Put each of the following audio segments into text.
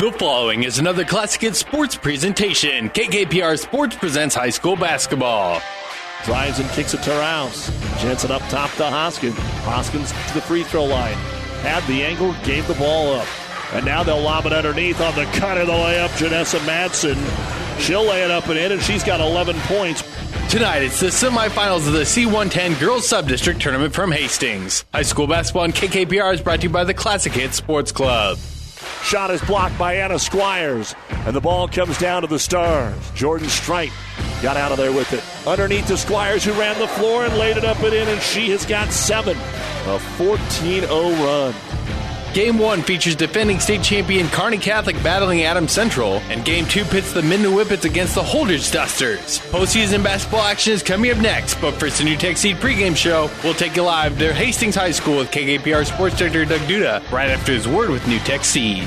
The following is another Classic Hits Sports presentation. KKPR Sports presents high school basketball. Drives and kicks it to Rouse. Jensen up top to Hoskins. Hoskins to the free throw line. Had the angle, gave the ball up. And now they'll lob it underneath on the cut of the layup. Janessa Madsen. She'll lay it up and in, and she's got 11 points. Tonight, it's the semifinals of the C110 Girls Subdistrict Tournament from Hastings. High school basketball on KKPR is brought to you by the Classic Hits Sports Club. Shot is blocked by Anna Squires, and the ball comes down to the Stars. Jordan Strite got out of there with it. Underneath the Squires, who ran the floor and laid it up and in, and she has got seven. A 14 0 run. Game one features defending state champion Kearney Catholic battling Adams Central, and game two pits the Minden Whippets against the Holdrege Dusters. Postseason basketball action is coming up next, but first, the NuTech Seed pregame show. We'll take you live to Hastings High School with KKPR Sports Director Doug Duda right after his word with NuTech Seed.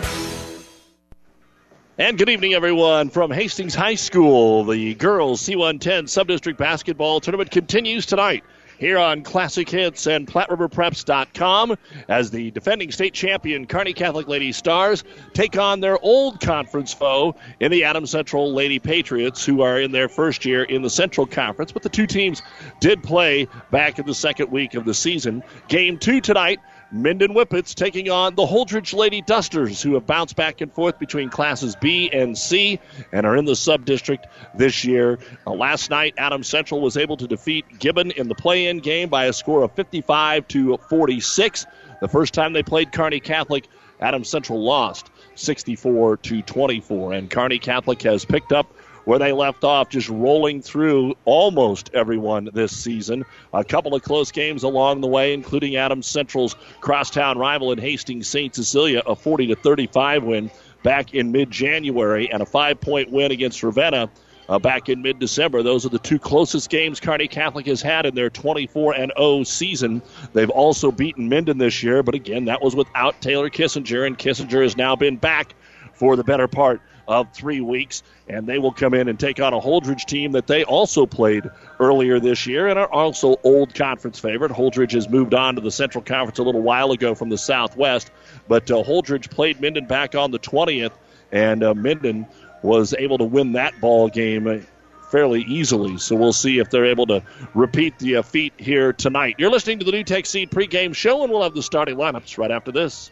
And good evening, everyone, from Hastings High School. The girls C110 Subdistrict Basketball Tournament continues tonight here on Classic Hits and PlatteRiverPreps.com as the defending state champion Kearney Catholic Lady Stars take on their old conference foe in the Adams Central Lady Patriots, who are in their first year in the Central Conference. But the two teams did play back in the second week of the season. Game two tonight Minden Whippets taking on the Holdrege Lady Dusters, who have bounced back and forth between classes B and C and are in the sub district this year. Uh, last night, Adam Central was able to defeat Gibbon in the play in game by a score of 55 to 46. The first time they played Kearney Catholic, Adam Central lost 64 to 24. And Kearney Catholic has picked up where they left off, just rolling through almost everyone this season. A couple of close games along the way, including Adams Central's crosstown rival in Hastings St. Cecilia, a 40 to 35 win back in mid January, and a five point win against Ravenna. Uh, back in mid December. Those are the two closest games Kearney Catholic has had in their 24 and 0 season. They've also beaten Minden this year, but again, that was without Taylor Kissinger, and Kissinger has now been back for the better part of three weeks, and they will come in and take on a Holdrege team that they also played earlier this year and are also old conference favorite. Holdrege has moved on to the Central Conference a little while ago from the Southwest, but uh, Holdrege played Minden back on the 20th, and uh, Minden was able to win that ball game fairly easily. So we'll see if they're able to repeat the uh, feat here tonight. You're listening to the NuTech Seed pregame show, and we'll have the starting lineups right after this.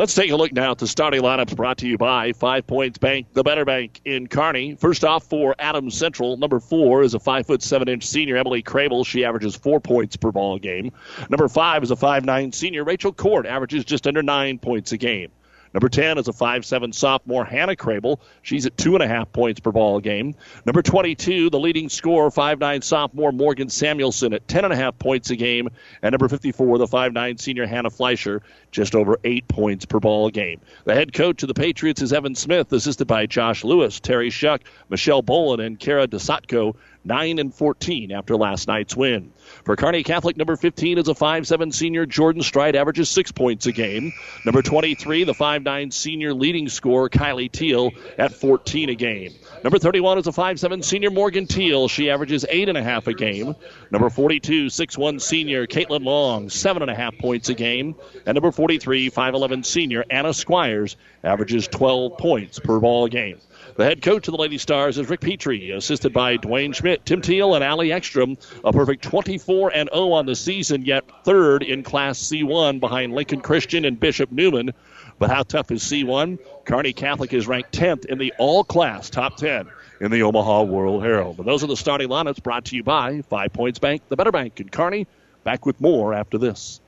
Let's take a look now at the starting lineups brought to you by Five Points Bank, the better bank in Kearney. First off for Adams Central, number four is a five foot seven inch senior Emily Crable. She averages four points per ball game. Number five is a five nine senior Rachel Court, averages just under nine points a game. Number 10 is a 5'7 sophomore, Hannah Crable. She's at two and a half points per ball game. Number 22, the leading scorer, 5'9 sophomore, Morgan Samuelson, at 10 and a half points a game. And number 54, the 5'9 senior, Hannah Fleischer, just over eight points per ball game. The head coach of the Patriots is Evan Smith, assisted by Josh Lewis, Terry Shuck, Michelle Bolin, and Kara DeSatko. 9 and 14 after last night's win. For Kearney Catholic, number 15 is a 5'7 senior Jordan Strite, averages six points a game. Number 23, the 5'9 senior leading scorer Kylie Teal at 14 a game. Number 31 is a 5'7 senior Morgan Teal. She averages eight and a half a game. Number 42, 6'1 senior Caitlin Long, seven and a half points a game. And number 43, 5'11 senior Anna Squires, averages 12 points per ball game. The head coach of the Lady Stars is Rick Petrie, assisted by Dwayne Schmidt, Tim Teal, and Ali Ekstrom. A perfect 24 and 0 on the season, yet third in Class C1 behind Lincoln Christian and Bishop Neumann. But how tough is C1? Kearney Catholic is ranked 10th in the all class top 10 in the Omaha World Herald. But those are the starting lineups brought to you by Five Points Bank, the Better Bank in Kearney. Back with more after this.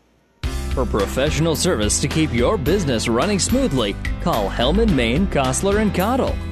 For professional service to keep your business running smoothly, call Hellman, Maine, Kostler, and Cottle.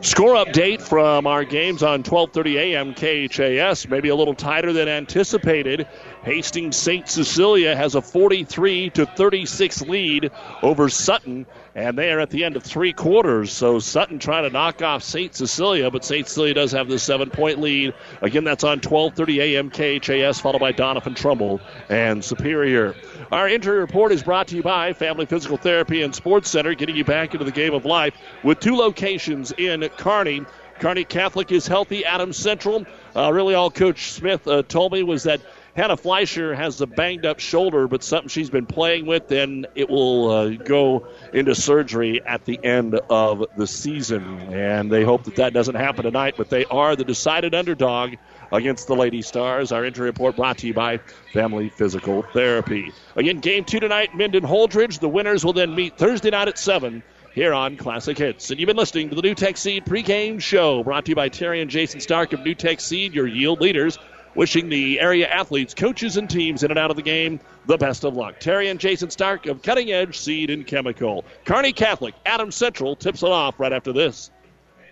Score update from our games on 12:30 a.m. KHAS. Maybe a little tighter than anticipated. Hastings St. Cecilia has a 43 to 36 lead over Sutton, and they are at the end of three quarters. So Sutton trying to knock off St. Cecilia, but St. Cecilia does have the seven-point lead. Again, that's on 12:30 a.m. KHAS, followed by Doniphan-Trumbull and Superior. Our injury report is brought to you by Family Physical Therapy and Sports Center, getting you back into the game of life with two locations in Kearney. Kearney Catholic is healthy. Adams Central, uh, really all Coach Smith uh, told me was that Hannah Fleischer has a banged up shoulder, but something she's been playing with, and it will uh, go into surgery at the end of the season. And they hope that that doesn't happen tonight, but they are the decided underdog against the Lady Stars. Our injury report brought to you by Family Physical Therapy. Again, game two tonight, Minden Holdrege. The winners will then meet Thursday night at 7 here on Classic Hits. And you've been listening to the NuTech Seed pregame show brought to you by Terry and Jason Stark of NuTech Seed, your yield leaders. Wishing the area athletes, coaches, and teams in and out of the game the best of luck. Terry and Jason Stark of Cutting Edge Seed and Chemical. Kearney Catholic, Adam Central tips it off right after this.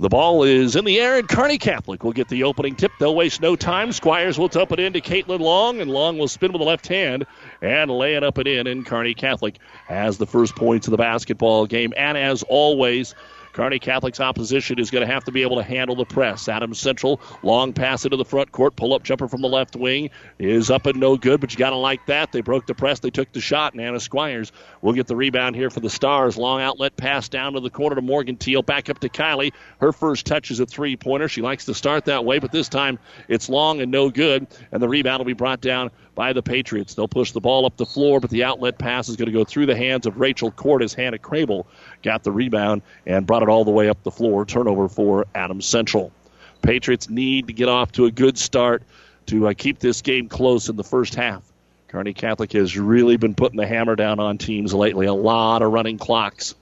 The ball is in the air, and Kearney Catholic will get the opening tip. They'll waste no time. Squires will tip it in to Caitlin Long, and Long will spin with the left hand and lay it up and in. And Kearney Catholic has the first points of the basketball game. And as always, Kearney Catholic's opposition is going to have to be able to handle the press. Adams Central, long pass into the front court, pull up jumper from the left wing is up and no good, but you got to like that. They broke the press, they took the shot, and Anna Squires will get the rebound here for the Stars. Long outlet pass down to the corner to Morgan Teal, back up to Kylie. Her first touch is a three pointer. She likes to start that way, but this time it's long and no good, and the rebound will be brought down by the Patriots. They'll push the ball up the floor, but the outlet pass is going to go through the hands of Rachel Court as Hannah Crable got the rebound and brought it all the way up the floor. Turnover for Adams Central. Patriots need to get off to a good start to uh, keep this game close in the first half. Kearney Catholic has really been putting the hammer down on teams lately. A lot of running clocks.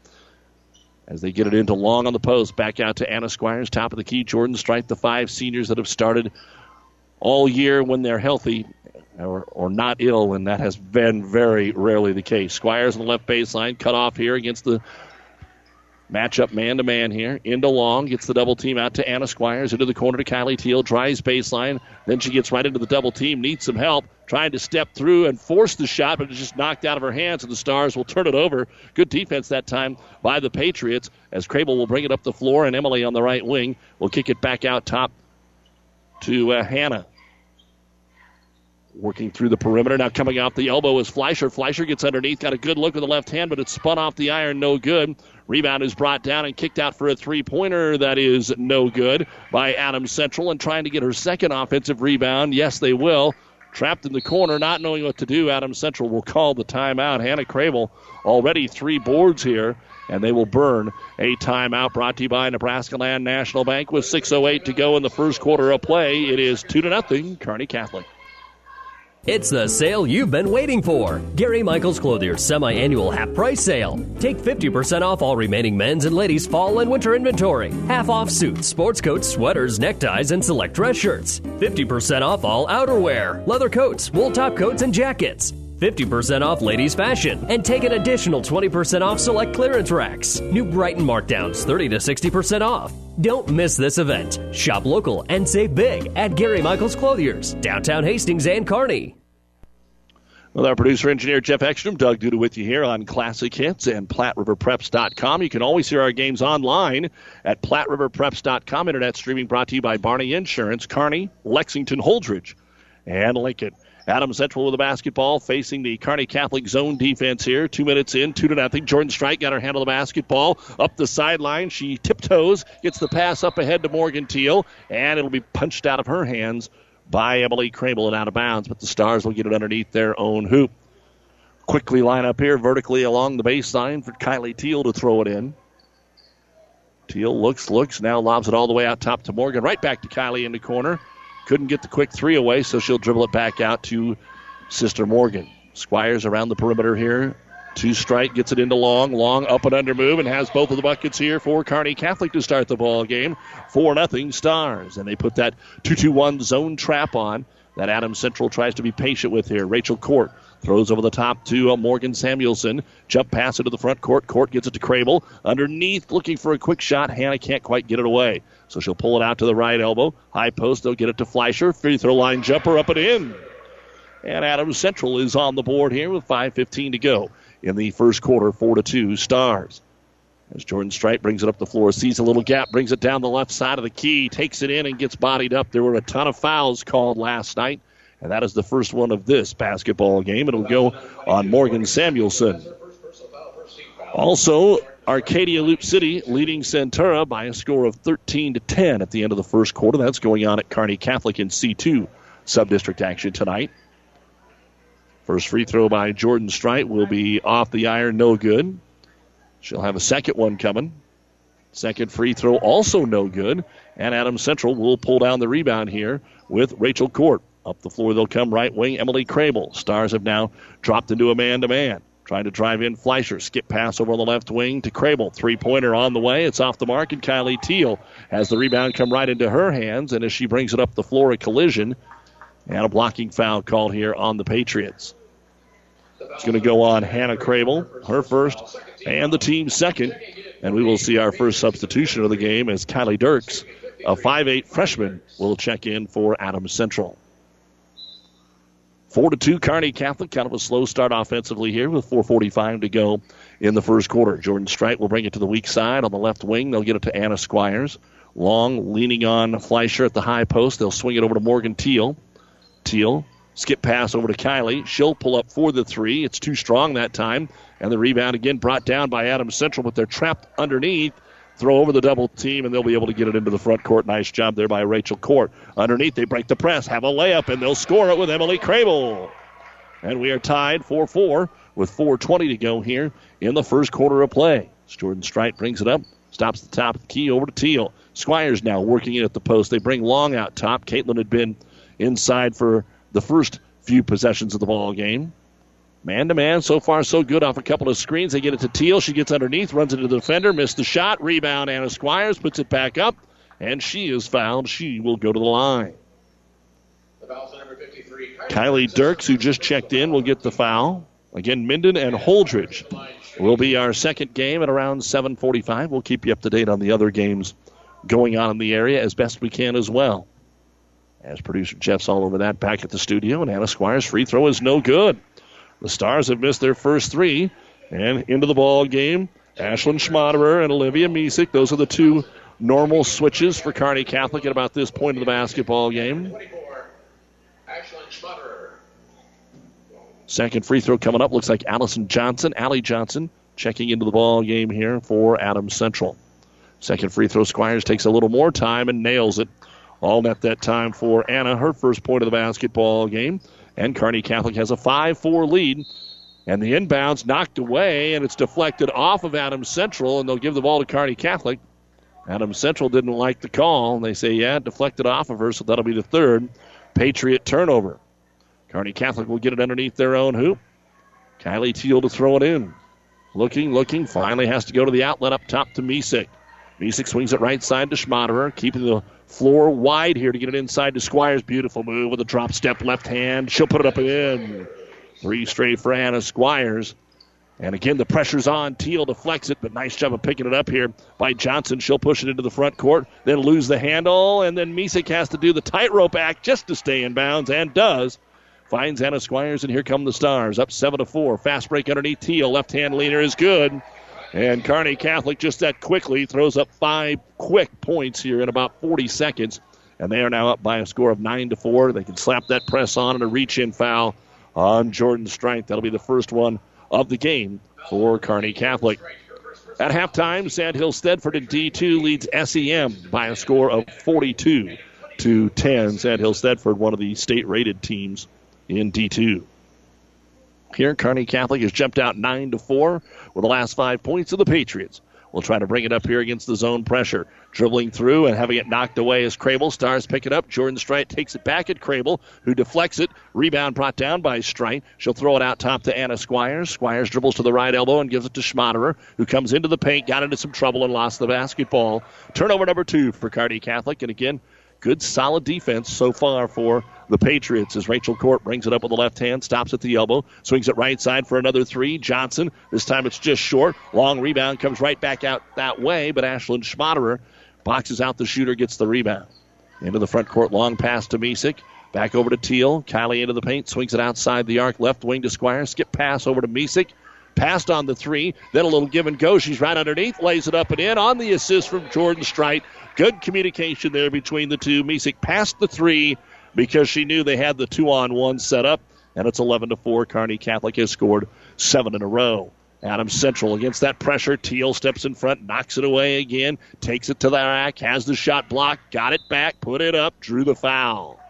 As they get it into long on the post, back out to Anna Squires, top of the key. Jordan Strite, the five seniors that have started all year when they're healthy or, or not ill, and that has been very rarely the case. Squires on the left baseline, cut off here against the Matchup man to man here. Into long, gets the double team out to Anna Squires, into the corner to Kylie Teal, drives baseline. Then she gets right into the double team, needs some help, trying to step through and force the shot, but it's just knocked out of her hands, and the Stars will turn it over. Good defense that time by the Patriots as Crable will bring it up the floor, and Emily on the right wing will kick it back out top to uh, Hannah. Working through the perimeter. Now coming off the elbow is Fleischer. Fleischer gets underneath, got a good look with the left hand, but it's spun off the iron, no good. Rebound is brought down and kicked out for a three pointer. That is no good by Adams Central and trying to get her second offensive rebound. Yes, they will. Trapped in the corner, not knowing what to do. Adams Central will call the timeout. Hannah Crable already three boards here, and they will burn a timeout brought to you by Nebraska Land National Bank with 6.08 to go in the first quarter of play. It is 2 to nothing, Kearney Catholic. It's the sale you've been waiting for. Gary Michaels Clothier's semi annual half price sale. Take 50% off all remaining men's and ladies' fall and winter inventory. Half off suits, sports coats, sweaters, neckties, and select dress shirts. 50% off all outerwear, leather coats, wool top coats, and jackets. 50% off ladies' fashion, and take an additional 20% off select clearance racks. New Brighton markdowns 30 to 60% off. Don't miss this event. Shop local and save big at Gary Michaels Clothiers, downtown Hastings and Kearney. Well, our producer engineer Jeff Ekstrom, Doug Duda with you here on Classic Hits and PlatteRiverPreps.com. You can always hear our games online at PlatteRiverPreps.com. Internet streaming brought to you by Barney Insurance, Kearney, Lexington, Holdrege, and Lincoln. Adam Central with the basketball facing the Kearney Catholic zone defense here. Two minutes in, two to nothing. Jordan Strite got her hand on the basketball up the sideline. She tiptoes, gets the pass up ahead to Morgan Teal, and it'll be punched out of her hands by Emily Crable and out of bounds. But the Stars will get it underneath their own hoop. Quickly line up here vertically along the baseline for Kylie Teal to throw it in. Teal looks, looks, now lobs it all the way out top to Morgan. Right back to Kylie in the corner. Couldn't get the quick three away, so she'll dribble it back out to Sister Morgan. Squires around the perimeter here. Two strike gets it into long, long up and under move, and has both of the buckets here for Kearney Catholic to start the ball game. Four nothing Stars, and they put that two-two-one zone trap on that Adams Central tries to be patient with here. Rachel Court Throws over the top to uh, Morgan Samuelson. Jump pass into the front court. Court gets it to Crable. Underneath, looking for a quick shot. Hannah can't quite get it away. So she'll pull it out to the right elbow. High post, they'll get it to Fleischer. Free throw line jumper up and in. And Adams Central is on the board here with 5.15 to go in the first quarter, 4 to 2 Stars. As Jordan Strite brings it up the floor, sees a little gap, brings it down the left side of the key, takes it in, and gets bodied up. There were a ton of fouls called last night. And that is the first one of this basketball game. It'll go on Morgan Samuelson. Also, Arcadia Loop City leading Centura by a score of 13 to 10 at the end of the first quarter. That's going on at Kearney Catholic in C2 sub-district action tonight. First free throw by Jordan Strite will be off the iron, no good. She'll have a second one coming. Second free throw also no good. And Adams Central will pull down the rebound here with Rachel Court. Up the floor they'll come right wing. Emily Crable. Stars have now dropped into a man to man. Trying to drive in Fleischer. Skip pass over the left wing to Crable. Three pointer on the way. It's off the mark, and Kylie Teal has the rebound come right into her hands. And as she brings it up the floor, a collision and a blocking foul called here on the Patriots. It's going to go on Hannah Crable, her first, and the team second. And we will see our first substitution of the game as Kylie Dirks, a 5'8 freshman, will check in for Adams Central. Four to two, Kearney Catholic. Kind of a slow start offensively here with 4:45 to go in the first quarter. Jordan Strite will bring it to the weak side on the left wing. They'll get it to Anna Squires. Long leaning on Fleischer at the high post. They'll swing it over to Morgan Teal. Teal skip pass over to Kylie. She'll pull up for the three. It's too strong that time, and the rebound again brought down by Adams Central, but they're trapped underneath throw over the double team, and they'll be able to get it into the front court. Nice job there by Rachel Court. Underneath, they break the press, have a layup, and they'll score it with Emily Crable. And we are tied 4 4 with 4.20 to go here in the first quarter of play. Jordan Strite brings it up, stops the top of the key over to Teal. Squires now working it at the post. They bring Long out top. Caitlin had been inside for the first few possessions of the ball game. Man to man, so far so good off a couple of screens. They get it to Teal. She gets underneath, runs into the defender, missed the shot. Rebound, Anna Squires puts it back up, and she is fouled. She will go to the line. Kylie Dirks, who just checked in, will get the foul. Again, Minden and Holdrege will be our second game at around 7:45. We'll keep you up to date on the other games going on in the area as best we can as well. As producer Jeff's all over that, back at the studio, and Anna Squires' free throw is no good. The Stars have missed their first three, and into the ball game, Ashlyn Schmaderer and Olivia Misek. Those are the two normal switches for Kearney Catholic at about this point of the basketball game. Second free throw coming up. Looks like Allison Johnson, Allie Johnson, checking into the ball game here for Adams Central. Second free throw, Squires takes a little more time and nails it. All net that time for Anna, her first point of the basketball game. And Kearney Catholic has a 5 4 lead. And the inbounds knocked away, and it's deflected off of Adams Central, and they'll give the ball to Kearney Catholic. Adams Central didn't like the call, and they say, yeah, deflected off of her, so that'll be the third Patriot turnover. Kearney Catholic will get it underneath their own hoop. Kylie Teal to throw it in. Looking, looking, finally has to go to the outlet up top to Misek. Misek swings it right side to Schmaderer, keeping the floor wide here to get it inside to Squires. Beautiful move with a drop step left hand. She'll put it up and in. Three straight for Anna Squires. And again, the pressure's on. Teal deflects it, but nice job of picking it up here by Johnson. She'll push it into the front court, then lose the handle, and then Misek has to do the tightrope act just to stay in bounds, and does. Finds Anna Squires, and here come the Stars. Up 7 to 4. Fast break underneath Teal. Left hand leaner is good. And Kearney Catholic just that quickly throws up five quick points here in about 40 seconds. And they are now up by a score of 9 to 4. They can slap that press on and a reach in foul on Jordan Strength. That'll be the first one of the game for Carney Catholic. At halftime, Sandhill Thedford in D2 leads SEM by a score of 42 to 10. Sandhill Thedford, one of the state rated teams in D2. Here, Kearney Catholic has jumped out 9 to 4 with the last five points of the Patriots. We'll try to bring it up here against the zone pressure. Dribbling through and having it knocked away as Crable. Stars pick it up. Jordan Strite takes it back at Crable, who deflects it. Rebound brought down by Strite. She'll throw it out top to Anna Squires. Squires dribbles to the right elbow and gives it to Schmaderer, who comes into the paint, got into some trouble, and lost the basketball. Turnover number two for Kearney Catholic. And again, good solid defense so far for the Patriots as Rachel Court brings it up with the left hand, stops at the elbow, swings it right side for another three. Johnson, this time it's just short. Long rebound comes right back out that way, but Ashlyn Schmaderer boxes out the shooter, gets the rebound. Into the front court, long pass to Misek. Back over to Teal. Kylie into the paint, swings it outside the arc, left wing to Squire. Skip pass over to Misek. Passed on the three, then a little give and go. She's right underneath, lays it up and in on the assist from Jordan Strite. Good communication there between the two. Misek passed the three because she knew they had the two on one set up, and it's 11 to 4. Kearney Catholic has scored seven in a row. Adams Central against that pressure. Teal steps in front, knocks it away again, takes it to the rack, has the shot blocked, got it back, put it up, drew the foul.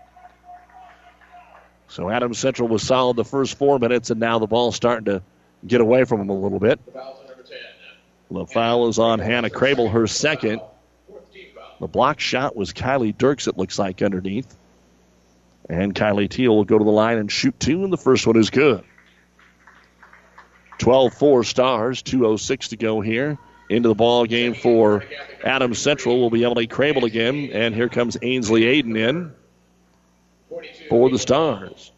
So Adams Central was solid the first four minutes, and now the ball's starting to get away from them a little bit. The foul is on Hannah Crable, her second. The block shot was Kylie Dirks, it looks like, underneath. And Kylie Teal will go to the line and shoot two, and the first one is good. 12 4 stars, 2.06 to go here. Into the ball game for Adams Central will be Emily Crable again, and here comes Ainsley Aiden in for the Stars.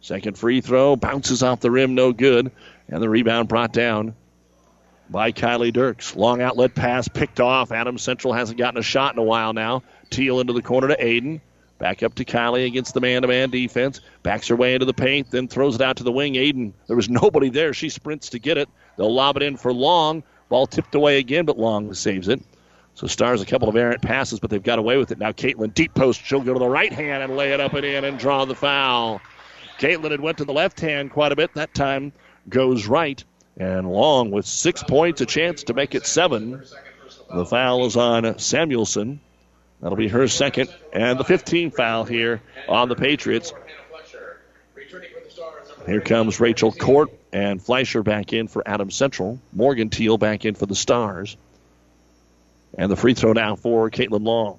Second free throw bounces off the rim, no good, and the rebound brought down by Kylie Dirks. Long outlet pass picked off. Adams Central hasn't gotten a shot in a while now. Teal into the corner to Aiden. Back up to Kylie against the man to man defense. Backs her way into the paint, then throws it out to the wing. Aiden, there was nobody there. She sprints to get it. They'll lob it in for Long. Ball tipped away again, but Long saves it. So Stars a couple of errant passes, but they've got away with it. Now Caitlin deep post. She'll go to the right hand and lay it up and in and draw the foul. Caitlin had went to the left hand quite a bit. That time goes right. And Long with six points, a chance to make it seven. The foul is on Samuelson. That'll be her second. And the 15 foul here on the Patriots. Here comes Rachel Court and Fleischer back in for Adam Central. Morgan Teal back in for the Stars. And the free throw now for Caitlin Long.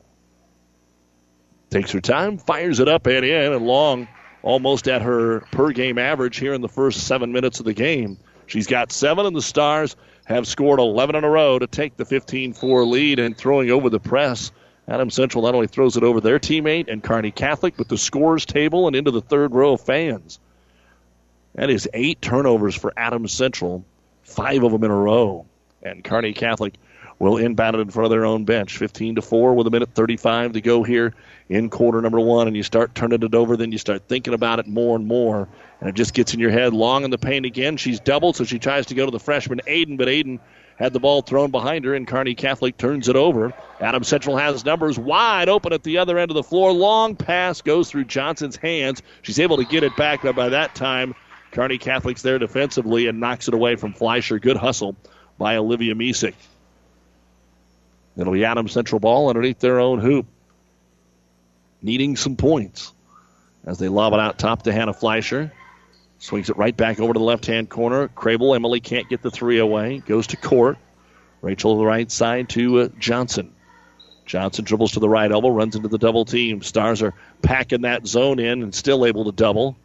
Takes her time, fires it up and in, and Long almost at her per game average here in the first seven minutes of the game. She's got seven, and the Stars have scored 11 in a row to take the 15 4 lead and throwing over the press. Adam Central not only throws it over their teammate and Kearney Catholic, but the scores table and into the third row of fans. That is eight turnovers for Adam Central, five of them in a row. And Kearney Catholic will inbound it in front of their own bench. 15 to 4 with a minute 35 to go here in quarter number one. And you start turning it over, then you start thinking about it more and more. And it just gets in your head. Long in the paint again. She's doubled, so she tries to go to the freshman Aiden, but Aiden had the ball thrown behind her, and Kearney Catholic turns it over. Adam Central has numbers wide open at the other end of the floor. Long pass goes through Johnson's hands. She's able to get it back, but by that time, Kearney Catholic's there defensively and knocks it away from Fleischer. Good hustle by Olivia Misek. It'll be Adams Central ball underneath their own hoop. Needing some points as they lob it out top to Hannah Fleischer. Swings it right back over to the left hand corner. Crable, Emily can't get the three away. Goes to court. Rachel to the right side to uh, Johnson. Johnson dribbles to the right elbow, runs into the double team. Stars are packing that zone in and still able to double.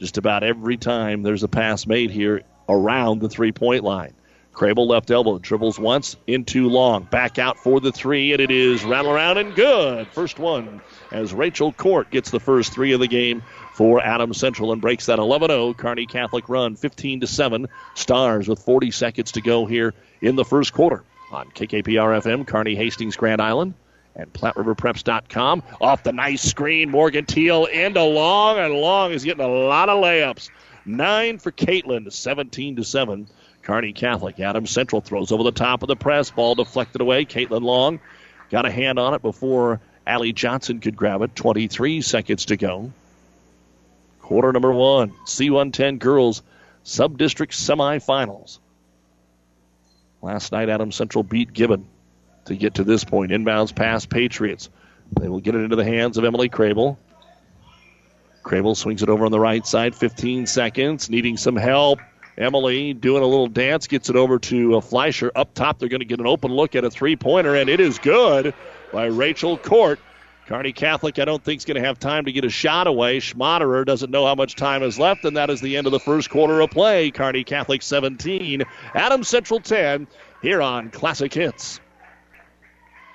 Just about every time there's a pass made here around the three point line. Crable left elbow dribbles once into long. Back out for the three, and it is rattle around and good. First one as Rachel Court gets the first three of the game for Adams Central and breaks that 11-0 Kearney Catholic run, 15 to seven. Stars with 40 seconds to go here in the first quarter on KKPR FM, Kearney Hastings, Grand Island. And PlatteRiverPreps.com. Off the nice screen, Morgan Teal into Long, and Long is getting a lot of layups. Nine for Caitlin, 17 to 7. Kearney Catholic. Adams Central throws over the top of the press. Ball deflected away. Caitlin Long got a hand on it before Allie Johnson could grab it. 23 seconds to go. Quarter number one. C110 girls sub district semifinals. Last night, Adams Central beat Gibbon to get to this point. Inbounds pass Patriots. They will get it into the hands of Emily Crable. Crable swings it over on the right side. 15 seconds. Needing some help. Emily doing a little dance, gets it over to uh, Fleischer. Up top, they're going to get an open look at a three pointer, and it is good by Rachel Court. Kearney Catholic, I don't think, is going to have time to get a shot away. Schmaderer doesn't know how much time is left, and that is the end of the first quarter of play. Kearney Catholic 17, Adams Central 10, here on Classic Hits.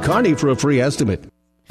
Kearney for a free estimate.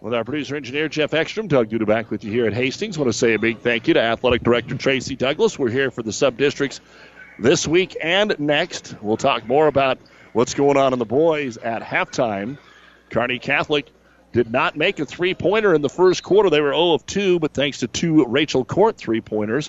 With our producer engineer Jeff Ekstrom, Doug Duda back with you here at Hastings. want to say a big thank you to Athletic Director Tracy Douglas. We're here for the sub districts this week and next. We'll talk more about what's going on in the boys at halftime. Kearney Catholic did not make a three pointer in the first quarter. They were 0 of 2, but thanks to two Rachel Court three pointers,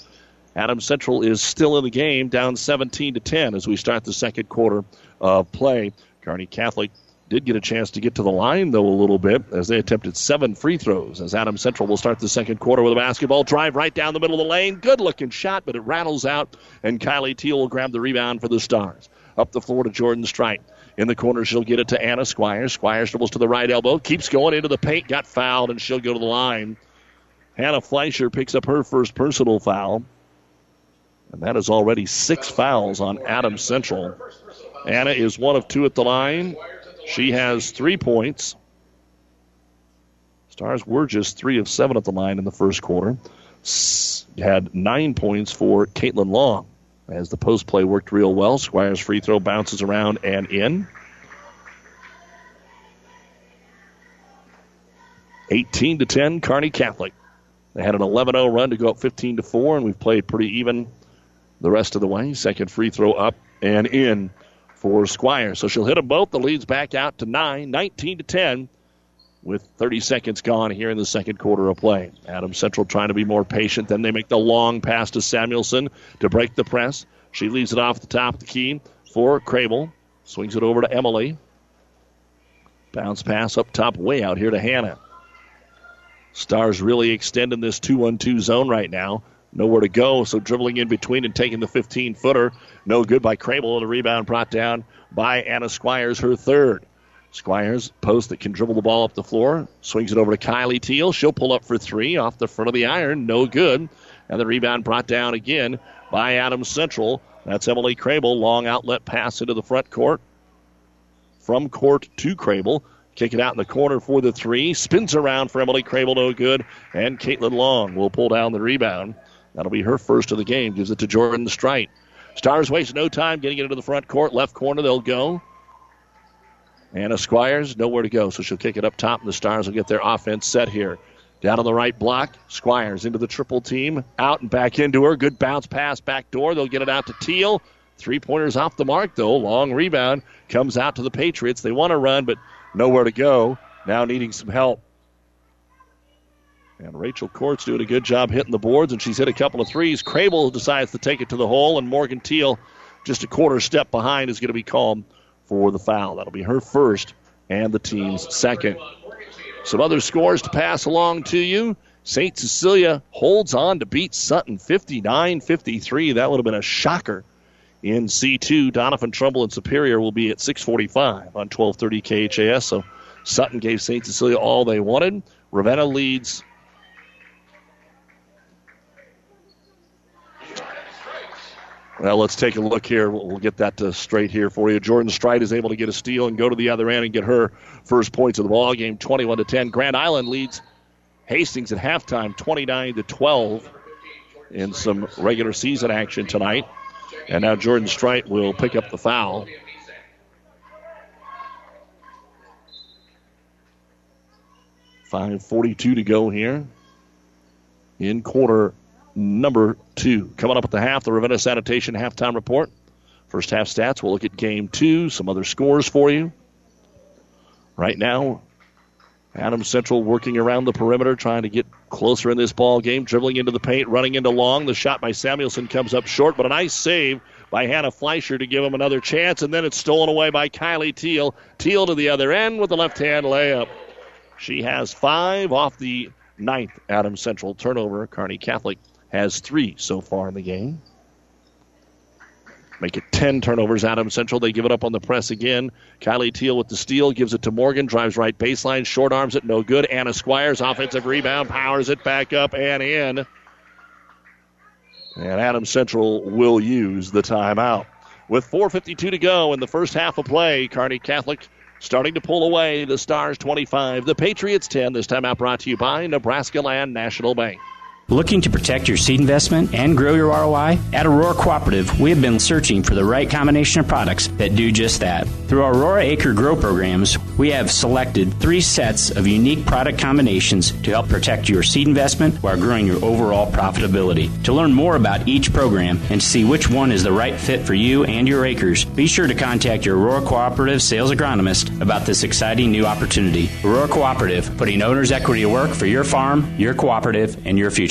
Adams Central is still in the game, down 17 to 10 as we start the second quarter of play. Kearney Catholic did get a chance to get to the line, though, a little bit as they attempted seven free throws. As Adam Central will start the second quarter with a basketball drive right down the middle of the lane. Good looking shot, but it rattles out, and Kylie Teal will grab the rebound for the Stars. Up the floor to Jordan Strite. In the corner, she'll get it to Anna Squires. Squires dribbles to the right elbow, keeps going into the paint, got fouled, and she'll go to the line. Hannah Fleischer picks up her first personal foul. And that is already six fouls on Adam Central. Anna is one of two at the line. She has three points. Stars were just three of seven at the line in the first quarter. Had nine points for Caitlin Long as the post play worked real well. Squires free throw bounces around and in. 18 to 10, Kearney Catholic. They had an 11 0 run to go up 15 to 4, and we've played pretty even the rest of the way. Second free throw up and in for Squire. So she'll hit them both. The lead's back out to 9, 19 to 10, with 30 seconds gone here in the second quarter of play. Adam Central trying to be more patient. Then they make the long pass to Samuelson to break the press. She leaves it off the top of the key for Crable. Swings it over to Emily. Bounce pass up top, way out here to Hannah. Stars really extending this 2 1 2 zone right now. Nowhere to go, so dribbling in between and taking the 15 footer. No good by Crable. The rebound brought down by Anna Squires, her third. Squires, post that can dribble the ball up the floor, swings it over to Kylie Teal. She'll pull up for three off the front of the iron. No good. And the rebound brought down again by Adams Central. That's Emily Crable. Long outlet pass into the front court. From court to Crable. Kick it out in the corner for the three. Spins around for Emily Crable, no good. And Caitlin Long will pull down the rebound. That'll be her first of the game. Gives it to Jordan Strite. Stars waste no time getting it into the front court. Left corner, they'll go. Anna Squires, nowhere to go, so she'll kick it up top, and the Stars will get their offense set here. Down on the right block, Squires into the triple team, out and back into her. Good bounce pass back door. They'll get it out to Teal. Three pointers off the mark, though. Long rebound comes out to the Patriots. They want to run, but nowhere to go. Now needing some help. And Rachel Court's doing a good job hitting the boards, and she's hit a couple of threes. Crable decides to take it to the hole, and Morgan Teal, just a quarter step behind, is going to be called for the foul. That'll be her first and the team's second. Some other scores to pass along to you. St. Cecilia holds on to beat Sutton 59 53. That would have been a shocker in C2. Doniphan-Trumbull and Superior will be at 645 on 1230 KHAS. So Sutton gave St. Cecilia all they wanted. Ravenna leads Well, let's take a look here. We'll, get that uh, straight here for you. Jordan Strite is able to get a steal and go to the other end and get her first points of the ball game, 21 to 10. Grand Island leads Hastings at halftime, 29 to 12, in some regular season action tonight. And now Jordan Strite will pick up the foul. Five forty-two to go here in quarter number two. Coming up at the half, the Ravenna Sanitation halftime report. First half stats. We'll look at game two, some other scores for you. Right now, Adams Central working around the perimeter, trying to get closer in this ball game, dribbling into the paint, running into long. The shot by Samuelson comes up short, but a nice save by Hannah Fleischer to give him another chance, and then it's stolen away by Kylie Teal. Teal to the other end with a left hand layup. She has five off the ninth Adams Central turnover. Kearney Catholic has three so far in the game. Make it 10 turnovers. Adam Central, they give it up on the press again. Kylie Teal with the steal, gives it to Morgan, drives right baseline, short arms it, no good. Anna Squires, offensive rebound, powers it back up and in. And Adam Central will use the timeout. With 4.52 to go in the first half of play, Kearney Catholic starting to pull away. The Stars 25, the Patriots 10. This timeout brought to you by Nebraska Land National Bank. Looking to protect your seed investment and grow your ROI? At Aurora Cooperative, we have been searching for the right combination of products that do just that. Through our Aurora Acre Grow programs, we have selected three sets of unique product combinations to help protect your seed investment while growing your overall profitability. To learn more about each program and see which one is the right fit for you and your acres, be sure to contact your Aurora Cooperative sales agronomist about this exciting new opportunity. Aurora Cooperative, putting owner's equity to work for your farm, your cooperative, and your future.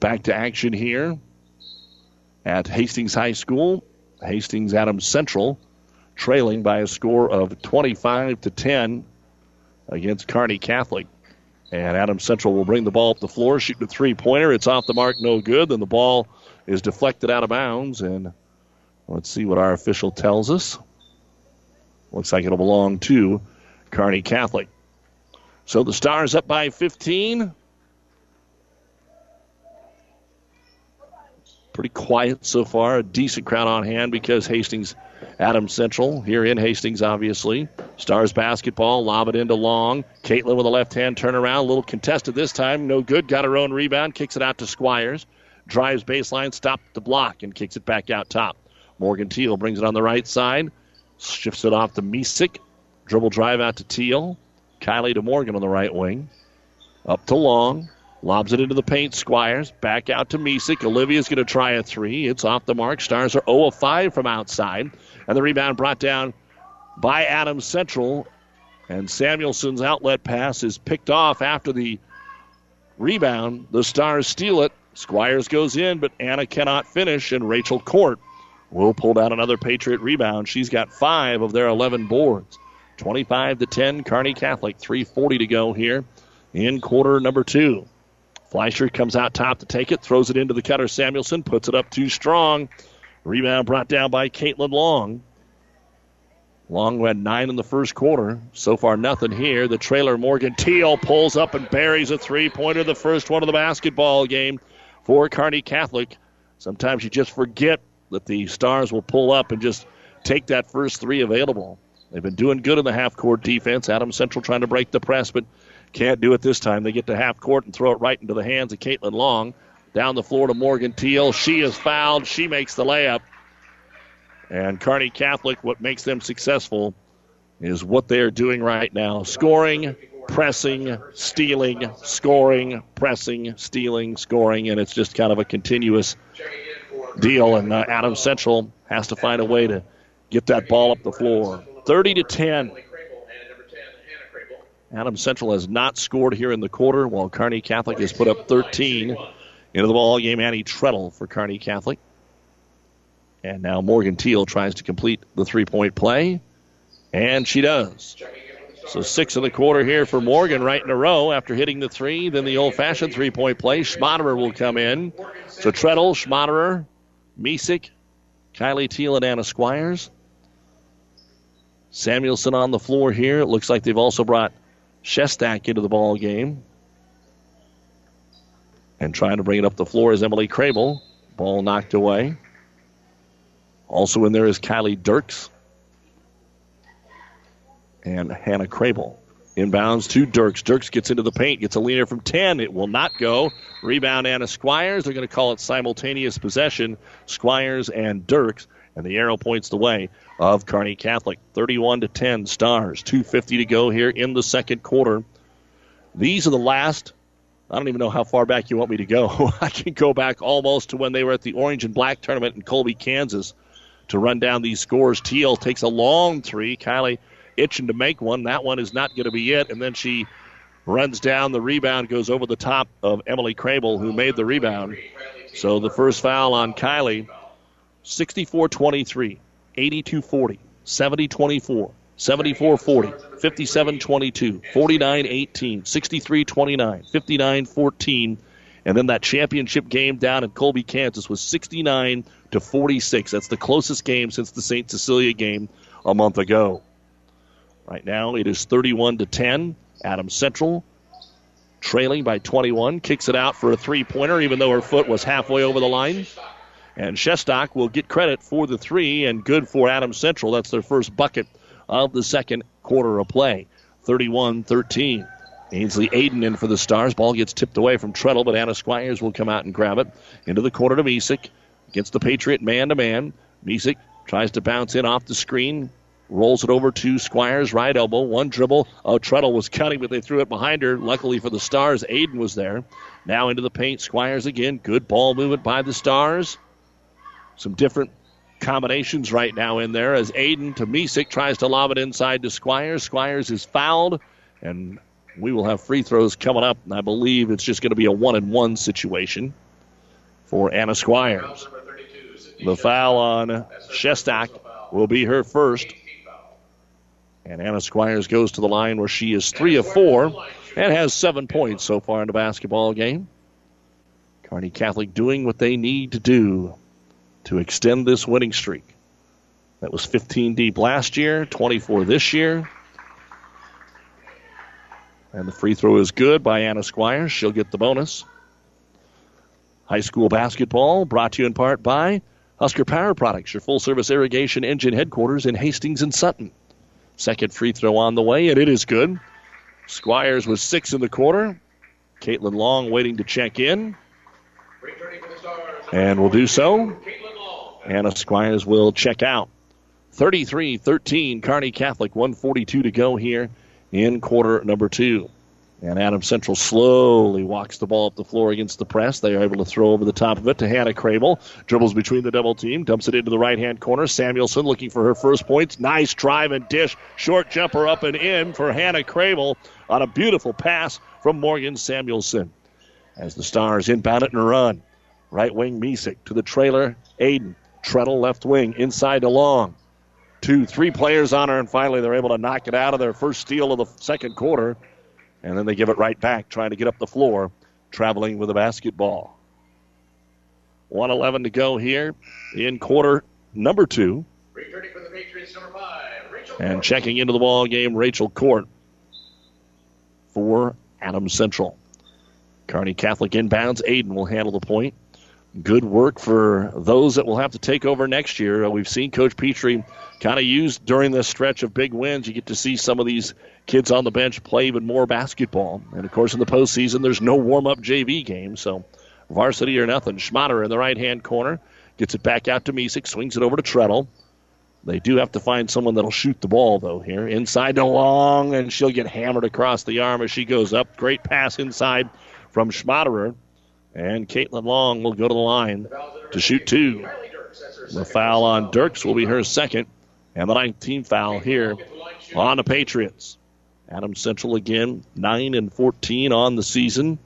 Back to action here at Hastings High School. Hastings Adams Central trailing by a score of 25 to 10 against Kearney Catholic. And Adams Central will bring the ball up the floor, shoot the three pointer. It's off the mark, no good. Then the ball is deflected out of bounds. And let's see what our official tells us. Looks like it'll belong to Kearney Catholic. So the Stars up by 15. Pretty quiet so far. A decent crowd on hand because Hastings Adams Central here in Hastings, obviously. Stars basketball, lob it into Long. Caitlin with a left hand turnaround. A little contested this time. No good. Got her own rebound. Kicks it out to Squires. Drives baseline, stopped the block, and kicks it back out top. Morgan Teal brings it on the right side. Shifts it off to Misek. Dribble drive out to Teal. Kylie to Morgan on the right wing. Up to Long. Lobs it into the paint. Squires back out to Misek. Olivia's going to try a three. It's off the mark. Stars are 0 of 5 from outside. And the rebound brought down by Adams Central. And Samuelson's outlet pass is picked off after the rebound. The Stars steal it. Squires goes in, but Anna cannot finish, and Rachel Court will pull down another Patriot rebound. She's got five of their 11 boards. 25 to 10, Kearney Catholic. 3.40 to go here in quarter number two. Fleischer comes out top to take it, throws it into the cutter. Samuelson puts it up too strong. Rebound brought down by Caitlin Long. Long had nine in the first quarter. So far, nothing here. The trailer Morgan Teal pulls up and buries a three pointer, the first one of the basketball game for Kearney Catholic. Sometimes you just forget that the Stars will pull up and just take that first three available. They've been doing good in the half court defense. Adam Central trying to break the press, but can't do it this time. They get to half court and throw it right into the hands of Caitlin Long. Down the floor to Morgan Teal. She is fouled. She makes the layup. And Kearney Catholic, what makes them successful is what they're doing right now scoring, pressing, stealing, scoring, pressing, stealing, scoring, and it's just kind of a continuous deal. And uh, Adams Central has to find a way to get that ball up the floor. 30 to 10. Adams Central has not scored here in the quarter, while Kearney Catholic has put up 13 into the ball game. Annie Treadle for Kearney Catholic. And now Morgan Teal tries to complete the three point play, and she does. So six in the quarter here for Morgan right in a row after hitting the three. Then the old fashioned three point play. Schmaderer will come in. So Treadle, Schmaderer, Misik, Kylie Teal, and Anna Squires. Samuelson on the floor here. It looks like they've also brought Shestak into the ball game. And trying to bring it up the floor is Emily Crable. Ball knocked away. Also in there is Kylie Dirks and Hannah Crable. Inbounds to Dirks. Dirks gets into the paint, gets a leaner from 10. It will not go. Rebound Anna Squires. They're going to call it simultaneous possession. Squires and Dirks. And the arrow points the way of Kearney Catholic. 31 to 10 stars. 250 to go here in the second quarter. These are the last. I don't even know how far back you want me to go. I can go back almost to when they were at the Orange and Black tournament in Colby, Kansas to run down these scores. Teal takes a long three. Kylie itching to make one. That one is not going to be it. And then she runs down. The rebound goes over the top of Emily Crable, who made the rebound. So the first foul on Kylie 64 23, 82 40, 70 24. 74 40, 57 22, 49 18, 63 29, 59 14. And then that championship game down in Colby, Kansas was 69 to 46. That's the closest game since the St. Cecilia game a month ago. Right now it is 31 to 10. Adams Central trailing by 21 kicks it out for a three-pointer even though her foot was halfway over the line. And Shestak will get credit for the three and good for Adams Central. That's their first bucket of the second quarter of play. 31 13. Ainsley Aiden in for the Stars. Ball gets tipped away from Treadle, but Anna Squires will come out and grab it. Into the corner to Misek. Against the Patriot man to man. Misek tries to bounce in off the screen. Rolls it over to Squires, right elbow. One dribble. Oh, Treadle was cutting, but they threw it behind her. Luckily for the Stars, Aiden was there. Now into the paint. Squires again. Good ball movement by the Stars. Some different combinations right now in there as Aiden to Misek tries to lob it inside to Squires. Squires is fouled, and we will have free throws coming up. And I believe it's just going to be a one and one situation for Anna Squires. The foul on Shestak will be her first. And Anna Squires goes to the line where she is three of four and has seven points so far in the basketball game. Kearney Catholic doing what they need to do to extend this winning streak. That was 15 deep last year, 24 this year. And the free throw is good by Anna Squires. She'll get the bonus. High school basketball brought to you in part by Husker Power Products, your full service irrigation engine headquarters in Hastings and Sutton. Second free throw on the way, and it is good. Squires with six in the quarter. Caitlin Long waiting to check in. And will do so. Anna Squires will check out. 33 13, Kearney Catholic, 142 to go here in quarter number two. And Adam Central slowly walks the ball up the floor against the press. They are able to throw over the top of it to Hannah Crable. Dribbles between the double team, dumps it into the right hand corner. Samuelson looking for her first points. Nice drive and dish. Short jumper up and in for Hannah Crable on a beautiful pass from Morgan Samuelson. As the Stars inbound it and run. Right wing Misek to the trailer. Aiden. Treadle left wing inside to Long. Two, three players on her, and finally they're able to knock it out of their first steal of the second quarter. And then they give it right back, trying to get up the floor, traveling with the basketball. 111 to go here in quarter number two. Patriots, number five, And checking into the ball game, Rachel Court for Adams Central. Kearney Catholic inbounds. Aiden will handle the point. Good work for those that will have to take over next year. Uh, we've seen Coach Petrie kind of used during this stretch of big wins. You get to see some of these kids on the bench play even more basketball. And of course, in the postseason, there's no warm up JV game. So varsity or nothing. Schmatter in the right hand corner gets it back out to Misek, swings it over to Treadle. They do have to find someone that'll shoot the ball, though, here. Inside to Long, and she'll get hammered across the arm as she goes up. Great pass inside from Schmaderer. And Caitlin Long will go to the line to shoot two. The foul on Dirks will be her second. And the 19th foul here on the Patriots. Adam Central again, 9 and 14 on the season.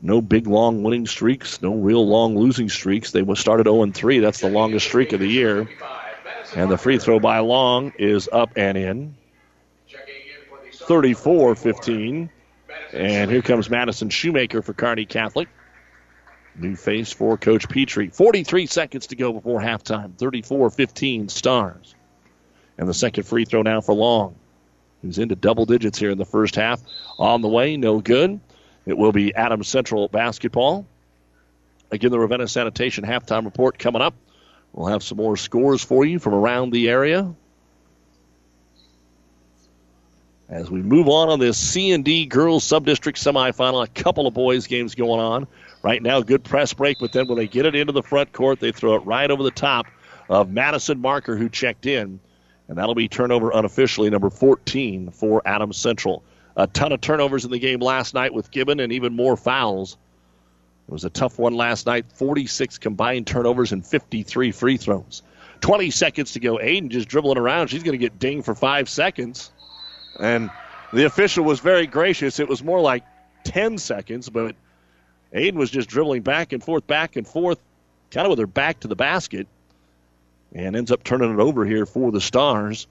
No big long winning streaks, no real long losing streaks. They started 0 and 3. That's the longest streak of the year. And the free throw by Long is up and in. 34 15. And here comes Madison Shoemaker for Kearney Catholic. New face for Coach Petrie. 43 seconds to go before halftime. 34 15 stars. And the second free throw now for Long, who's into double digits here in the first half. On the way, no good. It will be Adams Central basketball. Again, the Ravenna Sanitation halftime report coming up. We'll have some more scores for you from around the area. As we move on on this C&D girls subdistrict semifinal, a couple of boys games going on. Right now, good press break, but then when they get it into the front court, they throw it right over the top of Madison Marker, who checked in. And that'll be turnover unofficially, number 14 for Adams Central. A ton of turnovers in the game last night with Gibbon and even more fouls. It was a tough one last night 46 combined turnovers and 53 free throws. 20 seconds to go. Aiden just dribbling around. She's going to get dinged for five seconds. And the official was very gracious. It was more like 10 seconds, but Aiden was just dribbling back and forth, back and forth, kind of with her back to the basket, and ends up turning it over here for the Stars.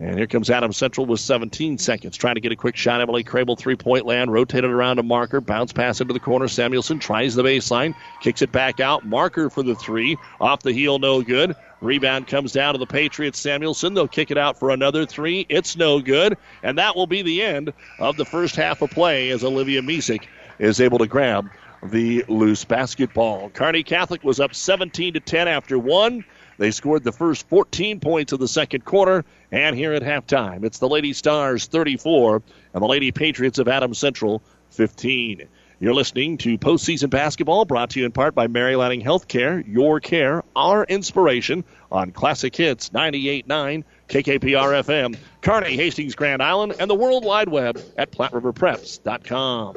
And here comes Adam Central with 17 seconds, trying to get a quick shot. Emily Crable, three point land, rotated around a Marker, bounce pass into the corner. Samuelson tries the baseline, kicks it back out. Marker for the three, off the heel, no good. Rebound comes down to the Patriots. Samuelson, they'll kick it out for another three. It's no good. And that will be the end of the first half of play as Olivia Misek is able to grab the loose basketball. Kearney Catholic was up 17 to 10 after one. They scored the first 14 points of the second quarter, and here at halftime, it's the Lady Stars 34 and the Lady Patriots of Adams Central 15. You're listening to postseason basketball brought to you in part by Mary Lanning Healthcare, your care, our inspiration on Classic Hits 98.9 KKPR FM, Kearney, Hastings, Grand Island, and the World Wide Web at PlatteRiverPreps.com.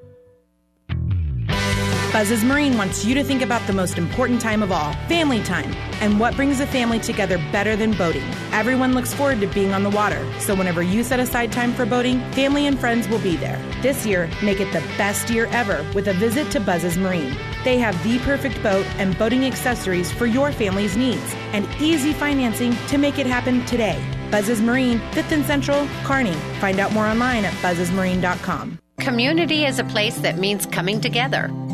Buzz's Marine wants you to think about the most important time of all family time. And what brings a family together better than boating? Everyone looks forward to being on the water, so whenever you set aside time for boating, family and friends will be there. This year, make it the best year ever with a visit to Buzz's Marine. They have the perfect boat and boating accessories for your family's needs and easy financing to make it happen today. Buzz's Marine, 5th and Central, Kearney. Find out more online at buzzesmarine.com. Community is a place that means coming together,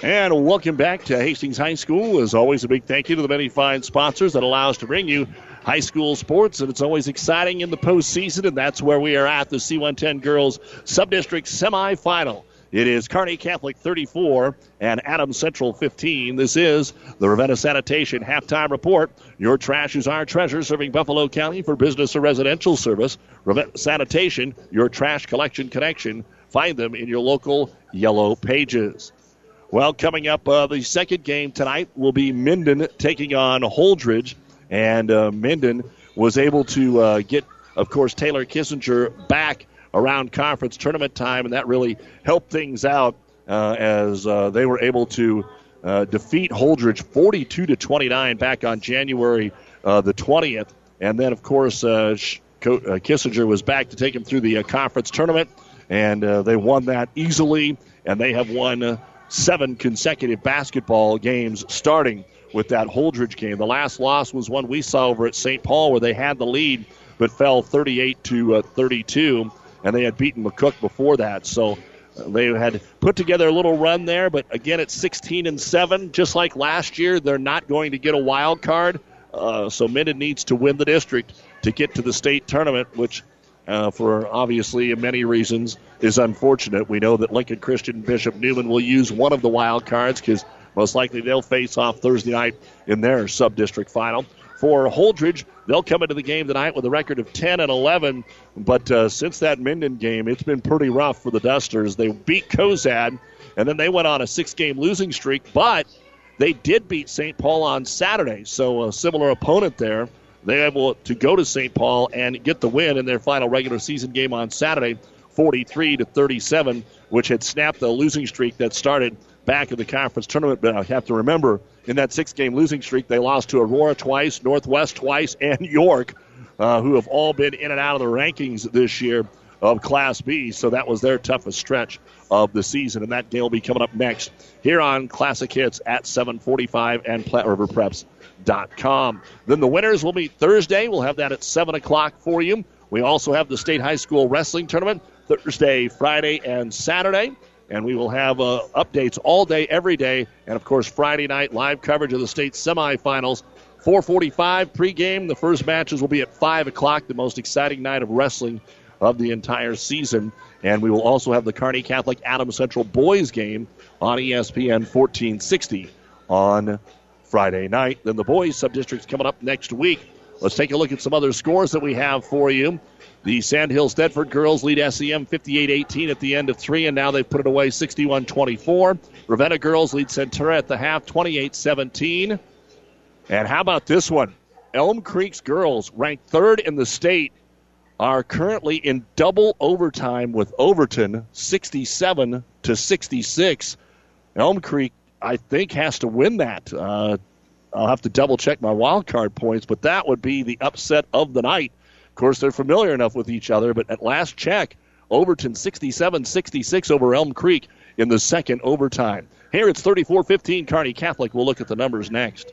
And welcome back to Hastings High School. As always, a big thank you to the many fine sponsors that allow us to bring you high school sports, and it's always exciting in the postseason, and that's where we are at the C110 Girls Subdistrict Semifinal. It is Kearney Catholic 34 and Adams Central 15. This is the Ravenna Sanitation halftime report. Your trash is our treasure, serving Buffalo County for business or residential service. Ravenna Sanitation, your trash collection connection. Find them in your local yellow pages. Well, coming up, uh, the second game tonight will be Minden taking on Holdrege. And uh, Minden was able to uh, get, of course, Taylor Kissinger back around conference tournament time, and that really helped things out uh, as uh, they were able to uh, defeat Holdrege 42 to 29 back on January the 20th. And then, of course, Kissinger was back to take him through the conference tournament, and they won that easily, and they have won seven consecutive basketball games starting with that Holdrege game. The last loss was one we saw over at St. Paul where they had the lead but fell 38 to uh, 32, and they had beaten McCook before that. So uh, they had put together a little run there, but again, it's 16 and 7, just like last year. They're not going to get a wild card, uh, so Minden needs to win the district to get to the state tournament, which. Uh, for obviously many reasons is unfortunate. We know that Lincoln Christian Bishop Neumann will use one of the wild cards because most likely they'll face off Thursday night in their sub district final. For Holdrege, they'll come into the game tonight with a record of 10 and 11. But uh, since that Minden game, it's been pretty rough for the Dusters. They beat Cozad, and then they went on a six game losing streak, but they did beat St. Paul on Saturday. So a similar opponent there. They're able to go to St. Paul and get the win in their final regular season game on Saturday, 43 to 37, which had snapped the losing streak that started back in the conference tournament. But I have to remember in that six game losing streak, they lost to Aurora twice, Northwest twice, and York, uh, who have all been in and out of the rankings this year of Class B. So that was their toughest stretch of the season. And that game will be coming up next here on Classic Hits at 745 and PlatteRiverPreps.com. Then the winners will meet Thursday. We'll have that at 7 o'clock for you. We also have the State High School Wrestling Tournament Thursday, Friday, and Saturday and we will have uh, updates all day, every day, and of course Friday night live coverage of the state semifinals. 4:45 pregame. The first matches will be at five o'clock. The most exciting night of wrestling of the entire season, and we will also have the Kearney Catholic Adams Central boys game on ESPN 1460 on Friday night. Then the boys subdistricts coming up next week. Let's take a look at some other scores that we have for you. The Sandhills Thedford girls lead SEM 58 18 at the end of three, and now they've put it away 61 24. Ravenna girls lead Centura at the half 28 17. And how about this one? Elm Creek's girls, ranked third in the state, are currently in double overtime with Overton, 67 to 66. Elm Creek, I think, has to win that. Uh, I'll have to double check my wild card points, but that would be the upset of the night. Of course, they're familiar enough with each other, but at last check, Overton 67 66 over Elm Creek in the second overtime. Here it's 34 15 Kearney Catholic. We'll look at the numbers next.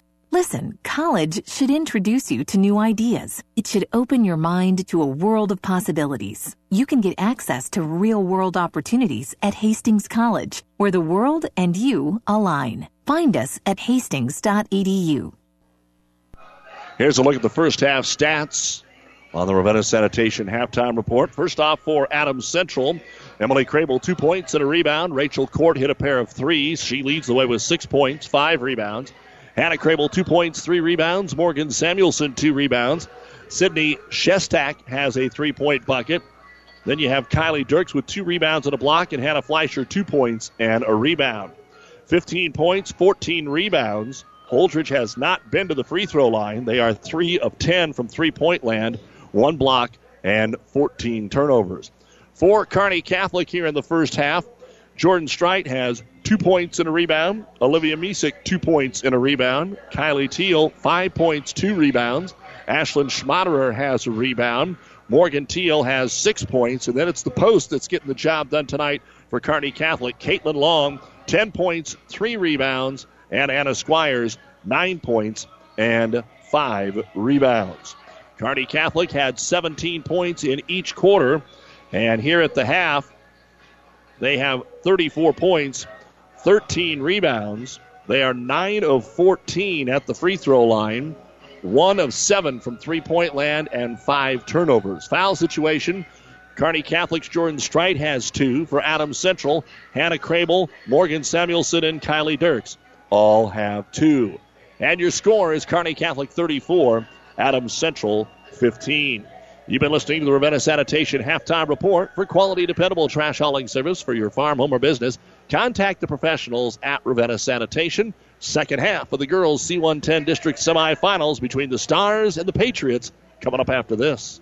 Listen, college should introduce you to new ideas. It should open your mind to a world of possibilities. You can get access to real world opportunities at Hastings College, where the world and you align. Find us at hastings.edu. Here's a look at the first half stats on the Ravenna Sanitation halftime report. First off for Adams Central, Emily Crable, two points and a rebound. Rachel Court hit a pair of threes. She leads the way with six points, five rebounds. Hannah Crable, two points, three rebounds. Morgan Samuelson, two rebounds. Sydney Shestak has a three point bucket. Then you have Kylie Dirks with two rebounds and a block, and Hannah Fleischer, two points and a rebound. 15 points, 14 rebounds. Holdrege has not been to the free throw line. They are 3 of 10 from three point land, one block, and 14 turnovers. For Kearney Catholic here in the first half, Jordan Strite has two points and a rebound. Olivia Misek, two points and a rebound. Kylie Teal, five points, two rebounds. Ashlyn Schmaderer has a rebound. Morgan Teal has six points, and then it's the post that's getting the job done tonight for Kearney Catholic. Caitlin Long, 10 points, three rebounds, and Anna Squires, nine points and five rebounds. Kearney Catholic had 17 points in each quarter, and here at the half, they have 34 points, 13 rebounds. They are 9 of 14 at the free throw line, 1 of 7 from three point land, and 5 turnovers. Foul situation. Kearney Catholic's Jordan Strite has two. For Adams Central, Hannah Crable, Morgan Samuelson, and Kylie Dirks all have two. And your score is Kearney Catholic 34, Adams Central 15. You've been listening to the Ravenna Sanitation Halftime Report. For quality, dependable trash hauling service for your farm, home, or business, contact the professionals at Ravenna Sanitation. Second half of the girls' C110 District semifinals between the Stars and the Patriots coming up after this.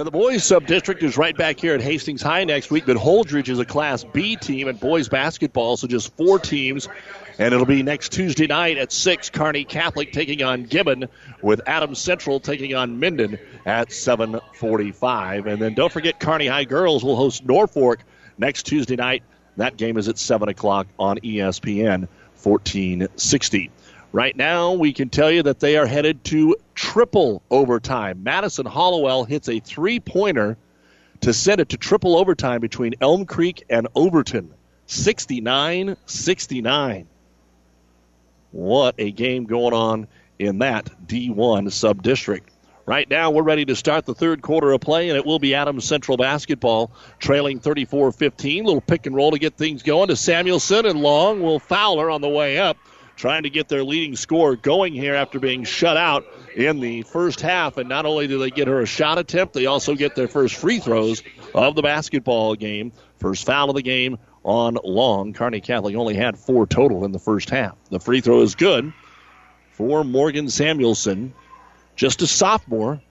Now, the boys sub district is right back here at Hastings High next week, but Holdrege is a Class B team in boys basketball, so just four teams. And it'll be next Tuesday night at 6, Kearney Catholic taking on Gibbon, with Adams Central taking on Minden at 745. And then don't forget, Kearney High Girls will host Norfolk next Tuesday night. That game is at 7 o'clock on ESPN 1460. Right now, we can tell you that they are headed to triple overtime. Madison Hollowell hits a three pointer to send it to triple overtime between Elm Creek and Overton. 69 69. What a game going on in that D1 sub district. Right now, we're ready to start the third quarter of play, and it will be Adams Central basketball trailing 34 15. Little pick and roll to get things going to Samuelson, and Long will foul her on the way up, trying to get their leading score going here after being shut out in the first half. And not only do they get her a shot attempt, they also get their first free throws of the basketball game. First foul of the game on Long. Kearney Catholic only had four total in the first half. The free throw is good for Morgan Samuelson just a sophomore.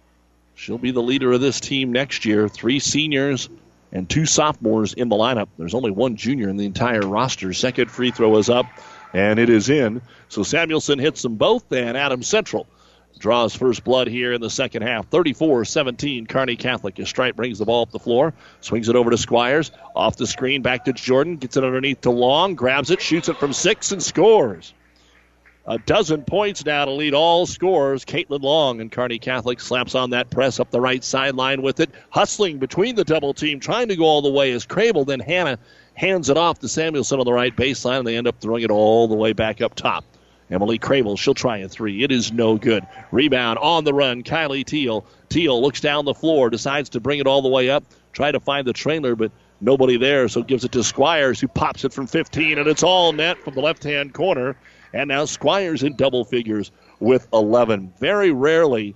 She'll be the leader of this team next year. Three seniors and two sophomores in the lineup. There's only one junior in the entire roster. Second free throw is up, and it is in. So Samuelson hits them both, and Adams Central draws first blood here in the second half. 34 17, Kearney Catholic. As Strite brings the ball up the floor, swings it over to Squires. Off the screen, back to Jordan. Gets it underneath to Long, grabs it, shoots it from six, and scores a dozen points now to lead all scores. Caitlin Long and Kearney Catholic slaps on that press up the right sideline with it, hustling between the double team, trying to go all the way as Crable. Then Hannah hands it off to Samuelson on the right baseline, and they end up throwing it all the way back up top. Emily Crable, she'll try a three. It is no good. Rebound on the run. Kylie Teal. Teal looks down the floor, decides to bring it all the way up, try to find the trailer, but nobody there, so gives it to Squires, who pops it from 15, and it's all net from the left hand corner. And now Squires in double figures with 11. Very rarely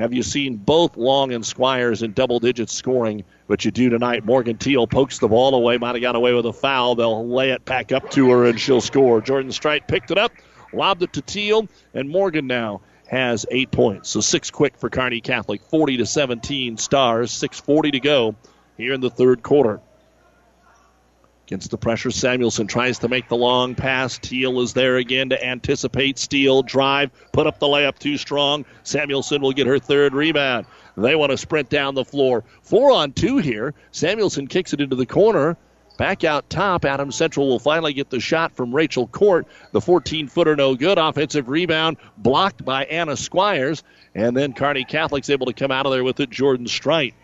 have you seen both Long and Squires in double digits scoring, but you do tonight. Morgan Teal pokes the ball away, might have got away with a foul. They'll lay it back up to her, and she'll score. Jordan Strite picked it up, lobbed it to Teal, and Morgan now has eight points. So six quick for Kearney Catholic, 40 to 17 stars, 6:40 to go here in the third quarter. Against the pressure, Samuelson tries to make the long pass. Teal is there again to anticipate. Steal, drive, put up the layup too strong. Samuelson will get her third rebound. They want to sprint down the floor. Four on two here. Samuelson kicks it into the corner. Back out top, Adam Central will finally get the shot from Rachel Court. The 14 footer, no good. Offensive rebound blocked by Anna Squires. And then Kearney Catholic's able to come out of there with it. Jordan Strite.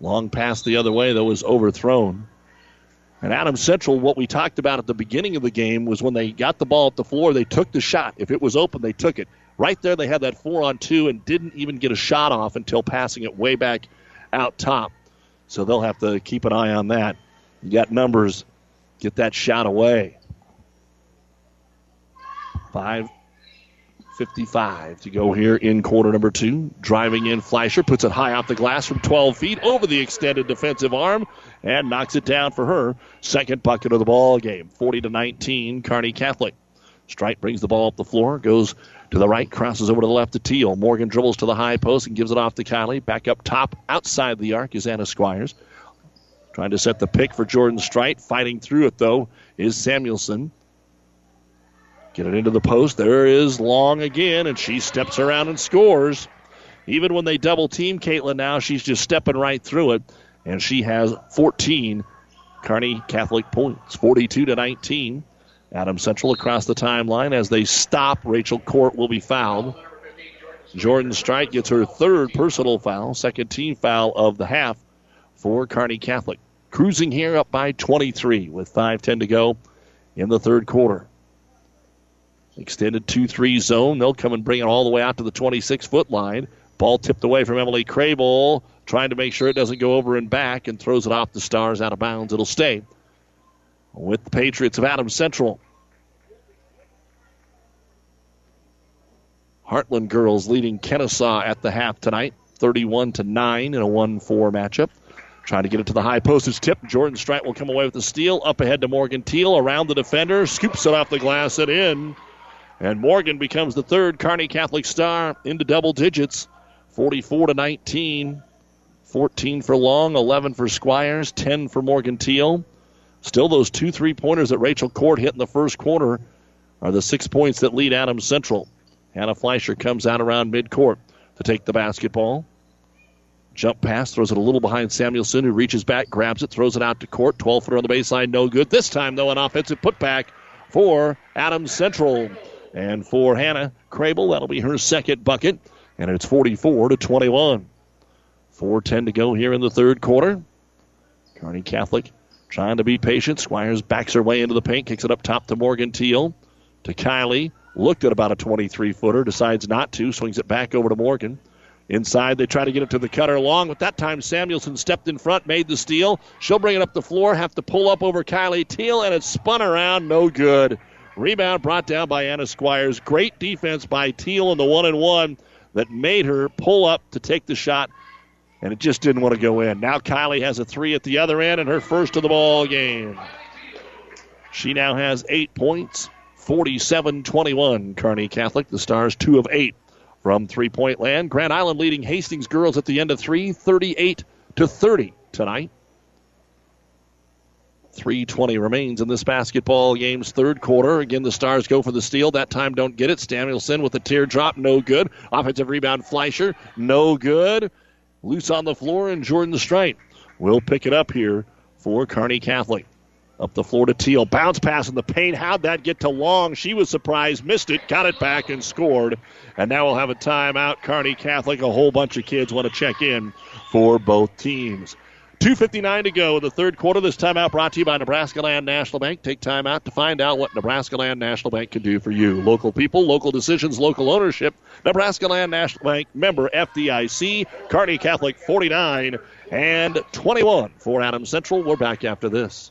Long pass the other way, though, was overthrown. And Adam Central, what we talked about at the beginning of the game was when they got the ball at the floor, they took the shot. If it was open, they took it. Right there, they had that four on two and didn't even get a shot off until passing it way back out top. So they'll have to keep an eye on that. You got numbers, get that shot away. Five 55 to go here in quarter number two. Driving in, Fleischer puts it high off the glass from 12 feet over the extended defensive arm and knocks it down for her second bucket of the ball game. 40 to 19, Kearney Catholic. Strite brings the ball up the floor, goes to the right, crosses over to the left to Teal. Morgan dribbles to the high post and gives it off to Kylie. Back up top, outside the arc is Anna Squires. Trying to set the pick for Jordan Strite. Fighting through it, though, is Samuelson. Get it into the post. There is Long again, and she steps around and scores. Even when they double team Caitlin now, she's just stepping right through it, and she has 14 Kearney Catholic points, 42 to 19. Adam Central across the timeline as they stop. Rachel Court will be fouled. Jordan Strite gets her third personal foul, second team foul of the half for Kearney Catholic. Cruising here up by 23 with 5:10 to go in the third quarter. Extended 2 3 zone. They'll come and bring it all the way out to the 26 foot line. Ball tipped away from Emily Crable, trying to make sure it doesn't go over and back, and throws it off the Stars out of bounds. It'll stay with the Patriots of Adams Central. Heartland girls leading Kenesaw at the half tonight, 31 to 9 in a 1 4 matchup. Trying to get it to the high post is tipped. Jordan Strite will come away with the steal. Up ahead to Morgan Teal around the defender. Scoops it off the glass and in. And Morgan becomes the third Kearney Catholic star into double digits 44 to 19. 14 for Long, 11 for Squires, 10 for Morgan Teal. Still, those two three pointers that Rachel Court hit in the first quarter are the six points that lead Adams Central. Hannah Fleischer comes out around midcourt to take the basketball. Jump pass, throws it a little behind Samuelson, who reaches back, grabs it, throws it out to court. 12 footer on the baseline, no good. This time, though, an offensive putback for Adams Central. And for Hannah Crable, that'll be her second bucket. And it's 44 to 21. 4.10 to go here in the third quarter. Kearney Catholic trying to be patient. Squires backs her way into the paint, kicks it up top to Morgan Teal. To Kylie. Looked at about a 23 footer, decides not to, swings it back over to Morgan. Inside, they try to get it to the cutter long, but that time Samuelson stepped in front, made the steal. She'll bring it up the floor, have to pull up over Kylie Teal, and it spun around, no good. Rebound brought down by Anna Squires. Great defense by Teal in the one and one that made her pull up to take the shot, and it just didn't want to go in. Now Kylie has a three at the other end and her first of the ball game. She now has eight points, 47 21. Kearney Catholic, the Stars, two of eight from three point land. Grand Island leading Hastings girls at the end of three, 38 to 30 tonight. 320 remains in this basketball game's third quarter. Again, the Stars go for the steal. That time don't get it. Samuelson with a teardrop, no good. Offensive rebound, Fleischer, no good. Loose on the floor, and Jordan Strite will pick it up here for Kearney Catholic. Up the floor to Teal. Bounce pass in the paint. How'd that get to Long? She was surprised, missed it, got it back, and scored. And now we'll have a timeout. Kearney Catholic, a whole bunch of kids want to check in for both teams. 2.59 to go in the third quarter. This timeout brought to you by Nebraska Land National Bank. Take time out to find out what Nebraska Land National Bank can do for you. Local people, local decisions, local ownership. Nebraska Land National Bank member FDIC. Kearney Catholic 49 and 21 for Adams Central. We're back after this.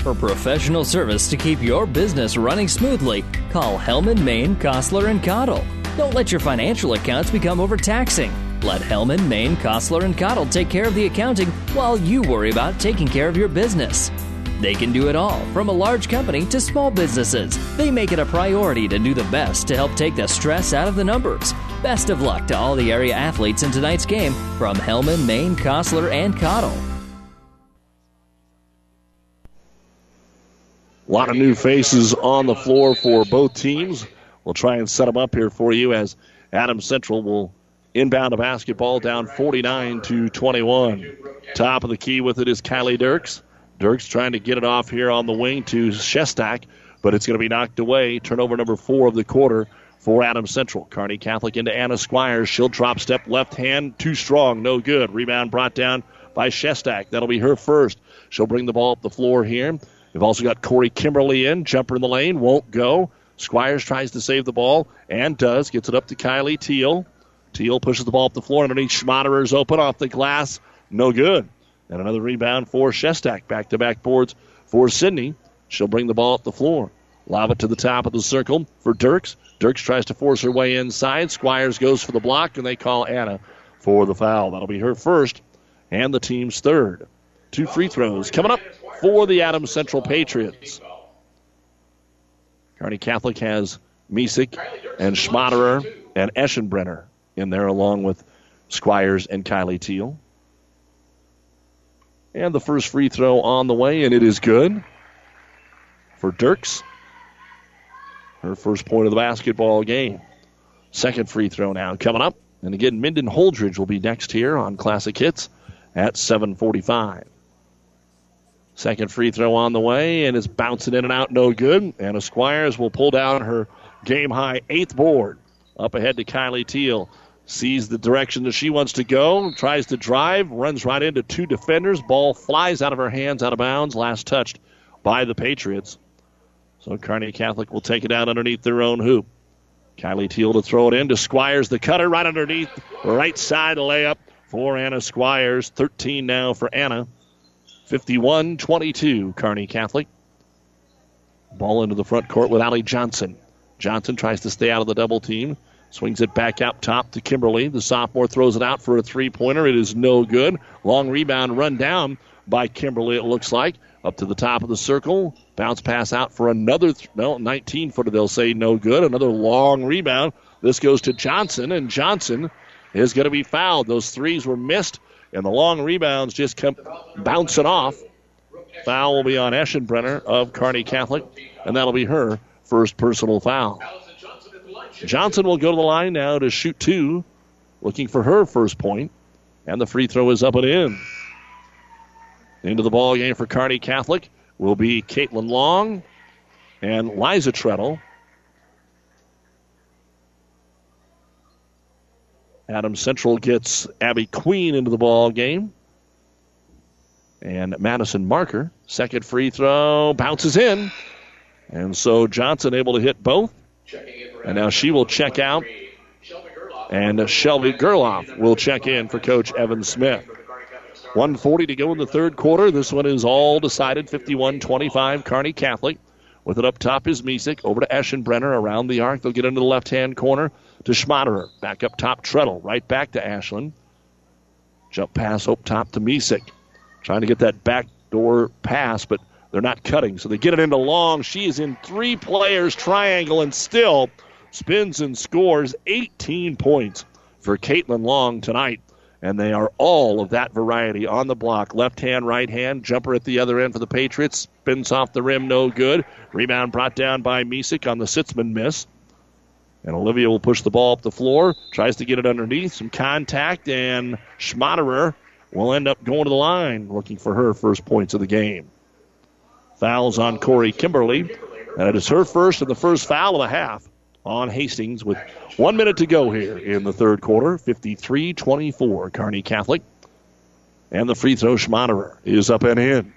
For professional service to keep your business running smoothly, call Hellman, Maine, Kostler, and Cottle. Don't let your financial accounts become overtaxing. Let Hellman, Maine, Kostler, and Cottle take care of the accounting while you worry about taking care of your business. They can do it all, from a large company to small businesses. They make it a priority to do the best to help take the stress out of the numbers. Best of luck to all the area athletes in tonight's game from Hellman, Maine, Kostler, and Cottle. A lot of new faces on the floor for both teams. We'll try and set them up here for you as Adam Central will inbound a basketball down 49 to 21. Top of the key with it is Kylie Dirks. Dirks trying to get it off here on the wing to Shestak, but it's going to be knocked away. Turnover number four of the quarter for Adam Central. Kearney Catholic into Anna Squires. She'll drop step left hand, too strong, no good. Rebound brought down by Shestak. That'll be her first. She'll bring the ball up the floor here. We've also got Corey Kimberly in. Jumper in the lane, won't go. Squires tries to save the ball and does. Gets it up to Kylie Teal. Teal pushes the ball up the floor underneath Schmaderer's open off the glass. No good. And another rebound for Shestak. Back to back boards for Sydney. She'll bring the ball up the floor. Lob it to the top of the circle for Dirks. Dirks tries to force her way inside. Squires goes for the block, and they call Anna for the foul. That'll be her first and the team's third. Two free throws coming up for the Adams Central Patriots. Kearney Catholic has Misek and Schmaderer and Eschenbrenner in there, along with Squires and Kylie Teal. And the first free throw on the way, and it is good for Dirks. Her first point of the basketball game. Second free throw now coming up. And again, Minden Holdrege will be next here on Classic Hits at 745. Second free throw on the way, and it's bouncing in and out, no good. Anna Squires will pull down her game high eighth board. Up ahead to Kylie Teal. Sees the direction that she wants to go, tries to drive, runs right into two defenders. Ball flies out of her hands, out of bounds, last touched by the Patriots. So Kearney Catholic will take it out underneath their own hoop. Kylie Teal to throw it in to Squires, the cutter right underneath, right side layup for Anna Squires. 13 now for Anna. 51 22, Kearney Catholic. Ball into the front court with Ali Johnson. Johnson tries to stay out of the double team. Swings it back out top to Kimberly. The sophomore throws it out for a three pointer. It is no good. Long rebound run down by Kimberly, it looks like. Up to the top of the circle. Bounce pass out for another, th- no, 19 footer, they'll say no good. Another long rebound. This goes to Johnson, and Johnson is going to be fouled. Those threes were missed, and the long rebounds just come bouncing off. Foul will be on Eschenbrenner of Kearney Catholic, and that'll be her first personal foul. Johnson will go to the line now to shoot two, looking for her first point, and the free throw is up and in. Into the ball game for Kearney Catholic will be Caitlin Long and Liza Treadle. Adam Central gets Abby Queen into the ball game. And Madison Marker, second free throw, bounces in. And so Johnson able to hit both. Checking and now she will check out. And Shelby Gerloff will check in for Coach Evan Smith. 140 to go in the third quarter. This one is all decided 51 25 Kearney Catholic. With it up top is Misek. Over to Eschenbrenner around the arc. They'll get into the left hand corner to Schmaderer. Back up top, Treadle. Right back to Ashlyn. Jump pass up top to Misek. Trying to get that back door pass, but they're not cutting. So they get it into long. She is in three players triangle and still spins and scores 18 points for Caitlin Long tonight and they are all of that variety on the block. Left hand, right hand, jumper at the other end for the Patriots. Spins off the rim, no good. Rebound brought down by Misek on the Sitzman miss. And Olivia will push the ball up the floor, tries to get it underneath, some contact, and Schmaderer will end up going to the line looking for her first points of the game. Fouls on Corey Kimberly. And it is her first and the first foul of the half on Hastings with one minute to go here in the third quarter. 53 24, Kearney Catholic. And the free throw, Schmaderer, is up and in.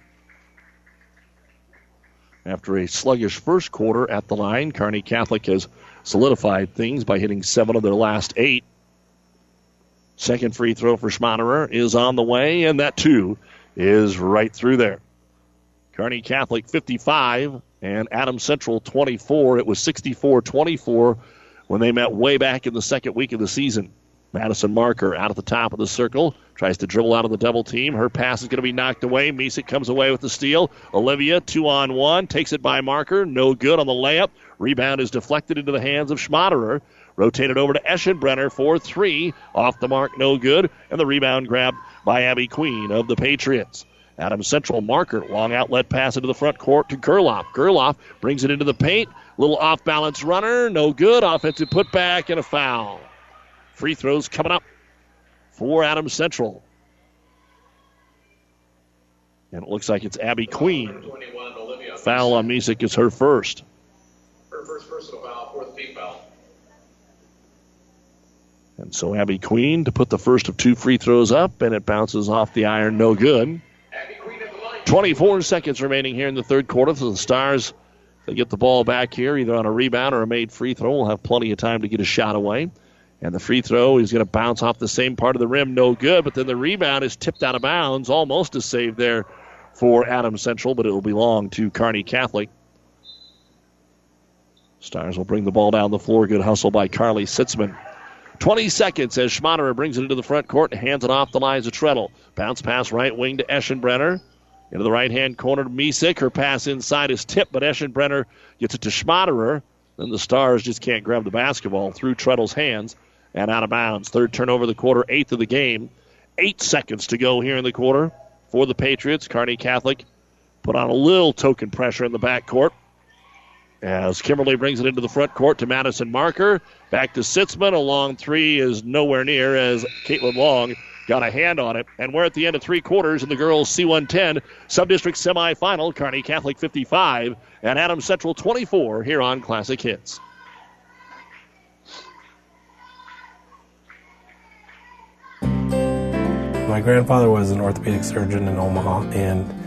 After a sluggish first quarter at the line, Kearney Catholic has solidified things by hitting seven of their last eight. Second free throw for Schmaderer is on the way, and that too is right through there. Kearney Catholic 55, and Adams Central 24. It was 64 24 when they met way back in the second week of the season. Madison Marker out at the top of the circle. Tries to dribble out of the double team. Her pass is going to be knocked away. Misek comes away with the steal. Olivia, two on one, takes it by Marker. No good on the layup. Rebound is deflected into the hands of Schmaderer. Rotated over to Eschenbrenner for three. Off the mark, no good. And the rebound grabbed by Abby Queen of the Patriots. Adams Central marker. Long outlet pass into the front court to Gerloff. Gerloff brings it into the paint. Little off balance runner. No good. Offensive putback and a foul. Free throws coming up for Adams Central. And it looks like it's Abby Queen. Foul on Misek is her first. Her first personal foul, fourth team foul. And so Abby Queen to put the first of two free throws up, and it bounces off the iron, no good. 24 seconds remaining here in the third quarter. So the Stars, they get the ball back here, either on a rebound or a made free throw. We'll have plenty of time to get a shot away. And the free throw is going to bounce off the same part of the rim, no good. But then the rebound is tipped out of bounds, almost a save there for Adams Central, but it will belong to Kearney Catholic. Stars will bring the ball down the floor. Good hustle by Carly Sitzman. 20 seconds as Schmaderer brings it into the front court and hands it off to Liza Treadle. Bounce pass right wing to Eschenbrenner. Into the right hand corner to Misek. Her pass inside is tipped, but Eschenbrenner gets it to Schmaderer. Then the Stars just can't grab the basketball through Treadle's hands and out of bounds. Third turnover of the quarter, eighth of the game. Eight seconds to go here in the quarter for the Patriots. Kearney Catholic put on a little token pressure in the backcourt. As Kimberly brings it into the front court to Madison Marker. Back to Sitzman. A long three is nowhere near as Caitlin Long got a hand on it. And we're at the end of three quarters in the girls C110 Subdistrict semifinal. Kearney Catholic 55 and Adams Central 24 here on Classic Hits. My grandfather was an orthopedic surgeon in Omaha, and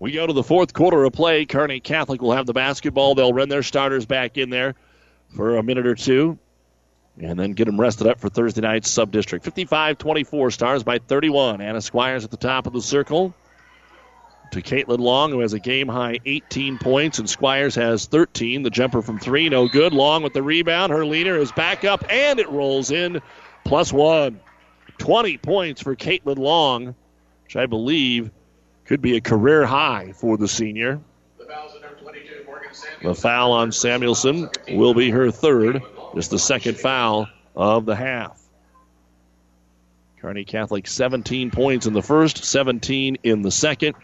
We go to the fourth quarter of play. Kearney Catholic will have the basketball. They'll run their starters back in there for a minute or two and then get them rested up for Thursday night's sub district. 55 24 stars by 31. Anna Squires at the top of the circle. to Caitlin Long, who has a game high 18 points, and Squires has 13. The jumper from three, no good. Long with the rebound. Her leader is back up, and it rolls in. Plus one. 20 points for Caitlin Long, which I believe could be a career high for the senior. The foul on Samuelson will be her third, just the second foul of the half. Kearney Catholic 17 points in the first, 17 in the second,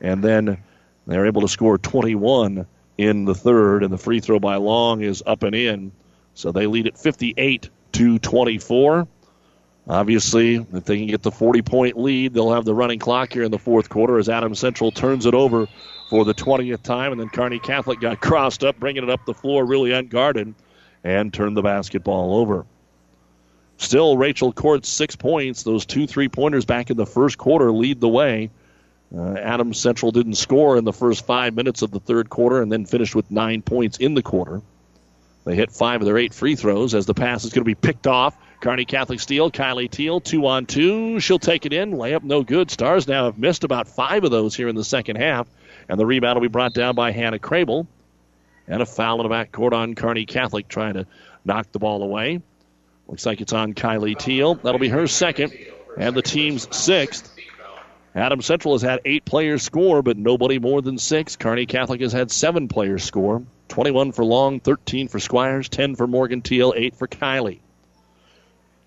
and then they're able to score 21 in the third, and the free throw by Long is up and in. So they lead at 58 to 24. Obviously, if they can get the 40 point lead, they'll have the running clock here in the fourth quarter as Adams Central turns it over for the 20th time. And then Kearney Catholic got crossed up, bringing it up the floor really unguarded, and turned the basketball over. Still, Rachel Court's six points. Those two three pointers back in the first quarter lead the way. Uh, Adams Central didn't score in the first five minutes of the third quarter and then finished with nine points in the quarter. They hit five of their eight free throws as the pass is going to be picked off. Kearney Catholic steal. Kylie Teal, two on two. She'll take it in. Layup no good. Stars now have missed about five of those here in the second half. And the rebound will be brought down by Hannah Crable. And a foul in the backcourt on Kearney Catholic trying to knock the ball away. Looks like it's on Kylie Teal. That'll be her second and the team's sixth. Adams Central has had eight players score, but nobody more than six. Kearney Catholic has had seven players score. 21 for Long, 13 for Squires, 10 for Morgan Teal, 8 for Kylie.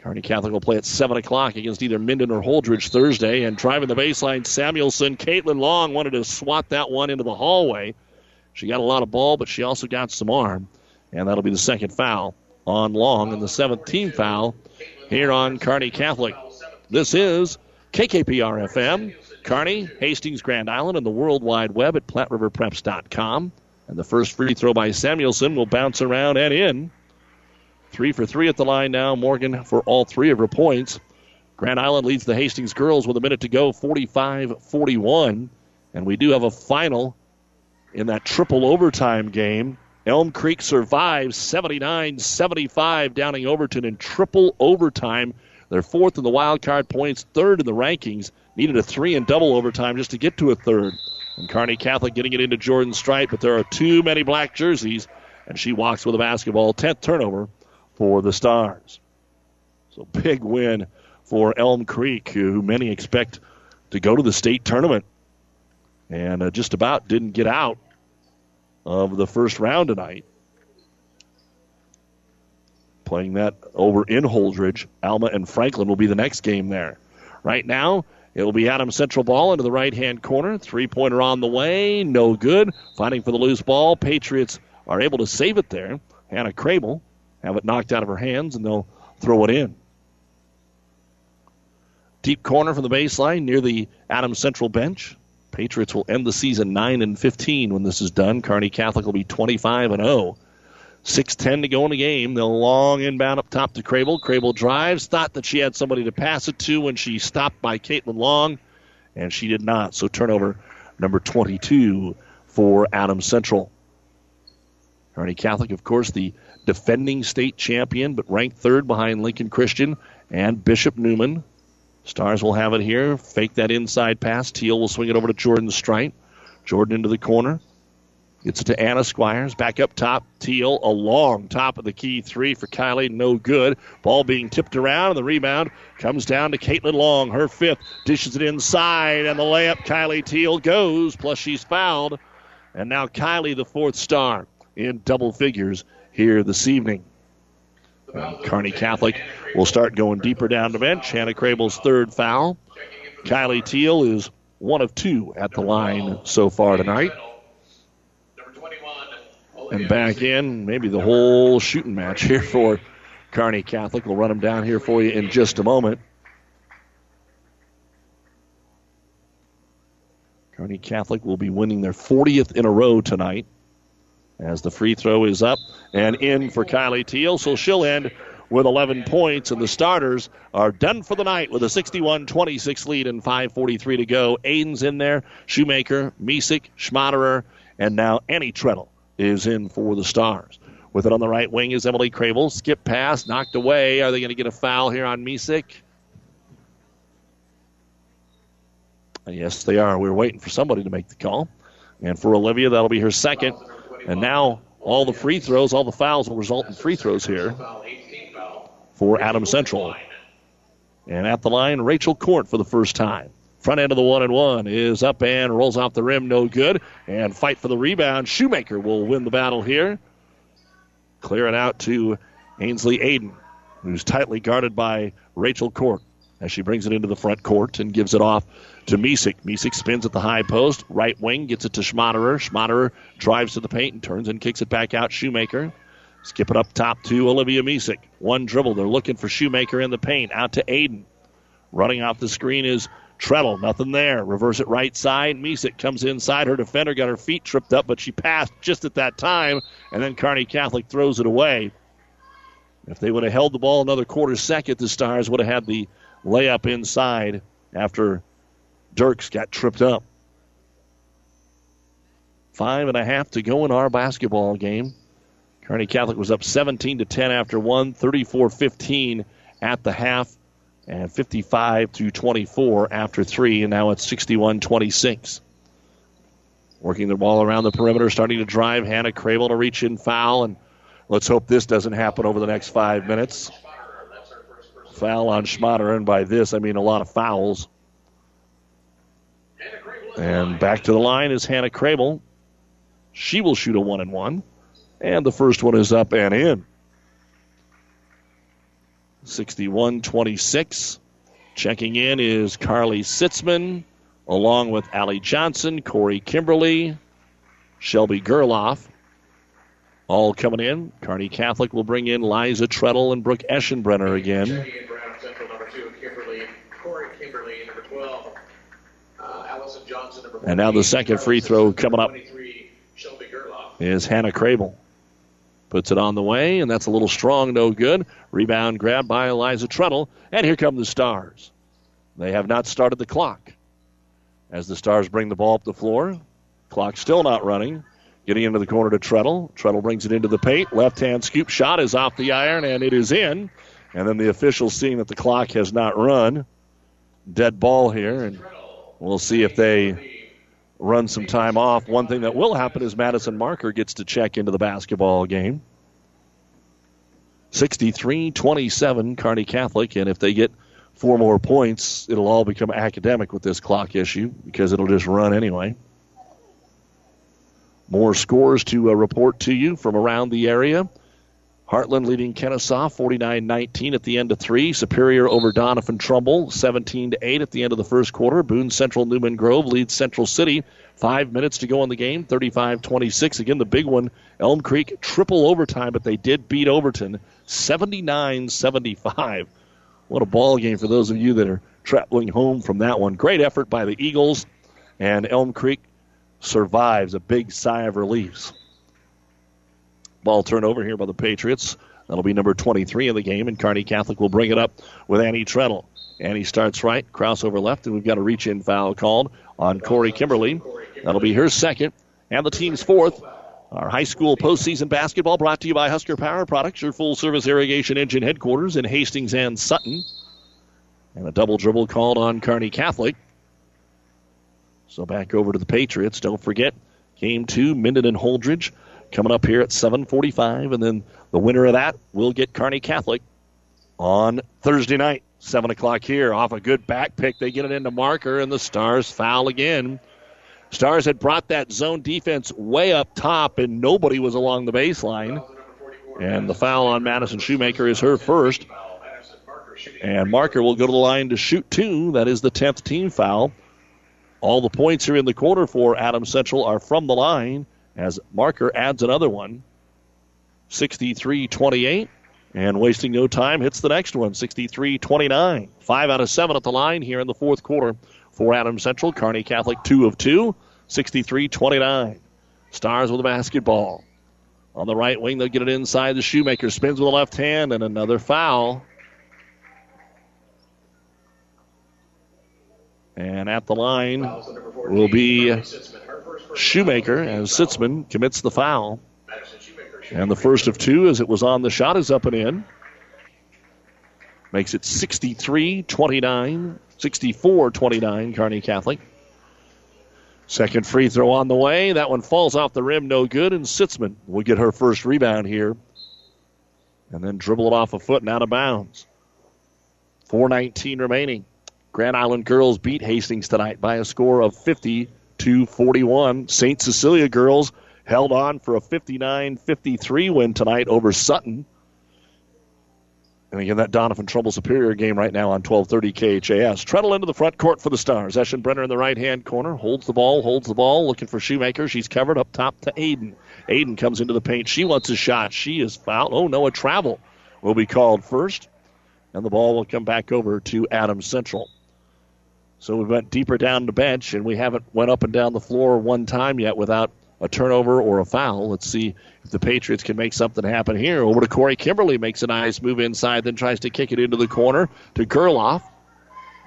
Kearney Catholic will play at 7 o'clock against either Minden or Holdrege Thursday. And driving the baseline, Samuelson. Caitlin Long wanted to swat that one into the hallway. She got a lot of ball, but she also got some arm. And that'll be the second foul on Long and the 17th foul here on Kearney Catholic. This is KKPR FM, Kearney, Hastings, Grand Island, and the World Wide Web at PlatteRiverPreps.com. And the first free throw by Samuelson will bounce around and in. Three for three at the line now. Morgan for all three of her points. Grand Island leads the Hastings girls with a minute to go, 45 41. And we do have a final in that triple overtime game. Elm Creek survives 79 75, downing Overton in triple overtime. They're fourth in the wild card points, third in the rankings. Needed a three and double overtime just to get to a third. And Kearney Catholic getting it into Jordan Strite, but there are too many black jerseys, and she walks with a basketball. 10th turnover for the Stars. So big win for Elm Creek, who many expect to go to the state tournament, and uh, just about didn't get out of the first round tonight. Playing that over in Holdrege, Alma and Franklin will be the next game there. Right now, it will be Adams Central ball into the right hand corner. Three pointer on the way. No good. Fighting for the loose ball. Patriots are able to save it there. Hannah Crable have it knocked out of her hands, and they'll throw it in. Deep corner from the baseline near the Adams Central bench. Patriots will end the season 9 and 15 when this is done. Kearney Catholic will be 25 and 0. 6.10 to go in the game. The long inbound up top to Crable. Crable drives. Thought that she had somebody to pass it to when she stopped by Caitlin Long, and she did not. So turnover number 22 for Adams Central. Kearney Catholic, of course, the defending state champion, but ranked third behind Lincoln Christian and Bishop Neumann. Stars will have it here. Fake that inside pass. Teal will swing it over to Jordan Strite. Jordan into the corner. Gets it to Anna Squires. Back up top. Teal, a long top of the key three for Kylie. No good. Ball being tipped around, and the rebound comes down to Caitlin Long. Her fifth. Dishes it inside, and the layup. Kylie Teal goes, plus she's fouled. And now Kylie, the fourth star, in double figures here this evening. Uh, and Kearney Catholic will start going deeper down the bench. Hannah Crable's third foul. Kylie Teal is one of two at the line so far tonight and back in. Maybe the whole shooting match here for Kearney Catholic. We'll run them down here for you in just a moment. Kearney Catholic will be winning their 40th in a row tonight as the free throw is up and in for Kylie Teal. So she'll end with 11 points, and the starters are done for the night with a 61 26 lead and 5.43 to go. Aiden's in there, Shoemaker, Misek, Schmaderer, and now Annie Treadle is in for the Stars. With it on the right wing is Emily Crable. Skip pass, knocked away. Are they going to get a foul here on Misek? Yes, they are. We are waiting for somebody to make the call. And for Olivia, that'll be her second. And now all the free throws, all the fouls will result in free throws here for Adams Central. And at the line, Rachel Court for the first time. Front end of the one and one is up and rolls off the rim, no good. And fight for the rebound. Shoemaker will win the battle here. Clear it out to Ainsley Aiden, who's tightly guarded by Rachel Court as she brings it into the front court and gives it off to Misek. Misek spins at the high post, right wing, gets it to Schmaderer. Schmaderer drives to the paint and turns and kicks it back out. Shoemaker. Skip it up top to Olivia Misek. One dribble. They're looking for Shoemaker in the paint. Out to Aiden. Running off the screen is Treadle. Nothing there. Reverse it right side. Misek comes inside. Her defender got her feet tripped up, but she passed just at that time. And then Kearney Catholic throws it away. If they would have held the ball another quarter second, the Stars would have had the layup inside after Dirks got tripped up. Five and a half to go in our basketball game. Kearney Catholic was up 17 to 10 after one, 34-15 at the half, and 55 to 24 after three, and now it's 61-26. Working the ball around the perimeter, starting to drive. Hannah Crable to reach in foul, and let's hope this doesn't happen over the next five minutes. Foul on Schmatter, and by this I mean a lot of fouls. And back to the line is Hannah Crable. She will shoot a one and one. And the first one is up and in. 61 26. Checking in is Carly Sitzman, along with Allie Johnson, Corey Kimberly, Shelby Gerloff. All coming in. Carney Catholic will bring in Liza Treadle and Brooke Eschenbrenner again. And now the second free throw coming up is Hannah Crable. Puts it on the way, and that's a little strong, no good. Rebound grabbed by Eliza Treadle, and here come the Stars. They have not started the clock. As the Stars bring the ball up the floor, clock still not running. Getting into the corner to Treadle. Treadle brings it into the paint. Left hand scoop shot is off the iron, and it is in. And then the officials seeing that the clock has not run. Dead ball here, and we'll see if they run some time off. One thing that will happen is Madison Marker gets to check into the basketball game. 63 27, Kearney Catholic. And if they get four more points, it'll all become academic with this clock issue because it'll just run anyway. More scores to uh, report to you from around the area. Heartland leading Kenesaw 49-19 at the end of three. Superior over Doniphan Trumbull 17-8 at the end of the first quarter. Boone Central Newman Grove leads Central City. Five minutes to go in the game. 35-26. Again, the big one. Elm Creek triple overtime, but they did beat Overton 79-75. What a ball game for those of you that are traveling home from that one. Great effort by the Eagles, and Elm Creek survives a big sigh of relief. Ball turnover here by the Patriots. That'll be number 23 in the game, and Kearney Catholic will bring it up with Annie Treadle. Annie starts right, crossover left, and we've got a reach in foul called on Corey Kimberly. That'll be her second, and the team's fourth. Our high school postseason basketball brought to you by Husker Power Products, your full service irrigation engine headquarters in Hastings and Sutton. And a double dribble called on Kearney Catholic. So back over to the Patriots. Don't forget, game two, Minden and Holdrege coming up here at 7:45, and then the winner of that will get Kearney Catholic on Thursday night, 7 o'clock here. Off a good back pick, they get it into marker, and the Stars foul again. Stars had brought that zone defense way up top, and nobody was along the baseline. And the foul on Madison Shoemaker is her first. And Marker will go to the line to shoot two. That is the 10th team foul. All the points here in the quarter for Adams Central are from the line as Marker adds another one. 63 28. And wasting no time, hits the next one, 63 29. Five out of seven at the line here in the fourth quarter for Adams Central. Kearney Catholic, two of two, 63 29. Stars with the basketball. On the right wing, they'll get it inside. The Shoemaker spins with the left hand, and another foul. And at the line will be Shoemaker as Sitzman commits the foul. And the first of two, as it was on the shot, is up and in. Makes it 63 29, 64 29, Kearney Catholic. Second free throw on the way. That one falls off the rim, no good, and Sitzman will get her first rebound here. And then dribble it off a foot and out of bounds. 4.19 remaining. Grand Island girls beat Hastings tonight by a score of 50 to 41. St. Cecilia girls held on for a 59 53 win tonight over Sutton. And again, that Doniphan Trumbull Superior game right now on 1230 KHAS. Treadle into the front court for the Stars. Eschenbrenner in the right hand corner. Holds the ball, holds the ball, looking for Shoemaker. She's covered up top to Aiden. Aiden comes into the paint. She wants a shot. She is fouled. Oh, no, a travel will be called first. And the ball will come back over to Adams Central. So we went deeper down the bench, and we haven't went up and down the floor one time yet without a turnover or a foul. Let's see if the Patriots can make something happen here. Over to Corey Kimberly, makes a nice move inside, then tries to kick it into the corner to Gerloff.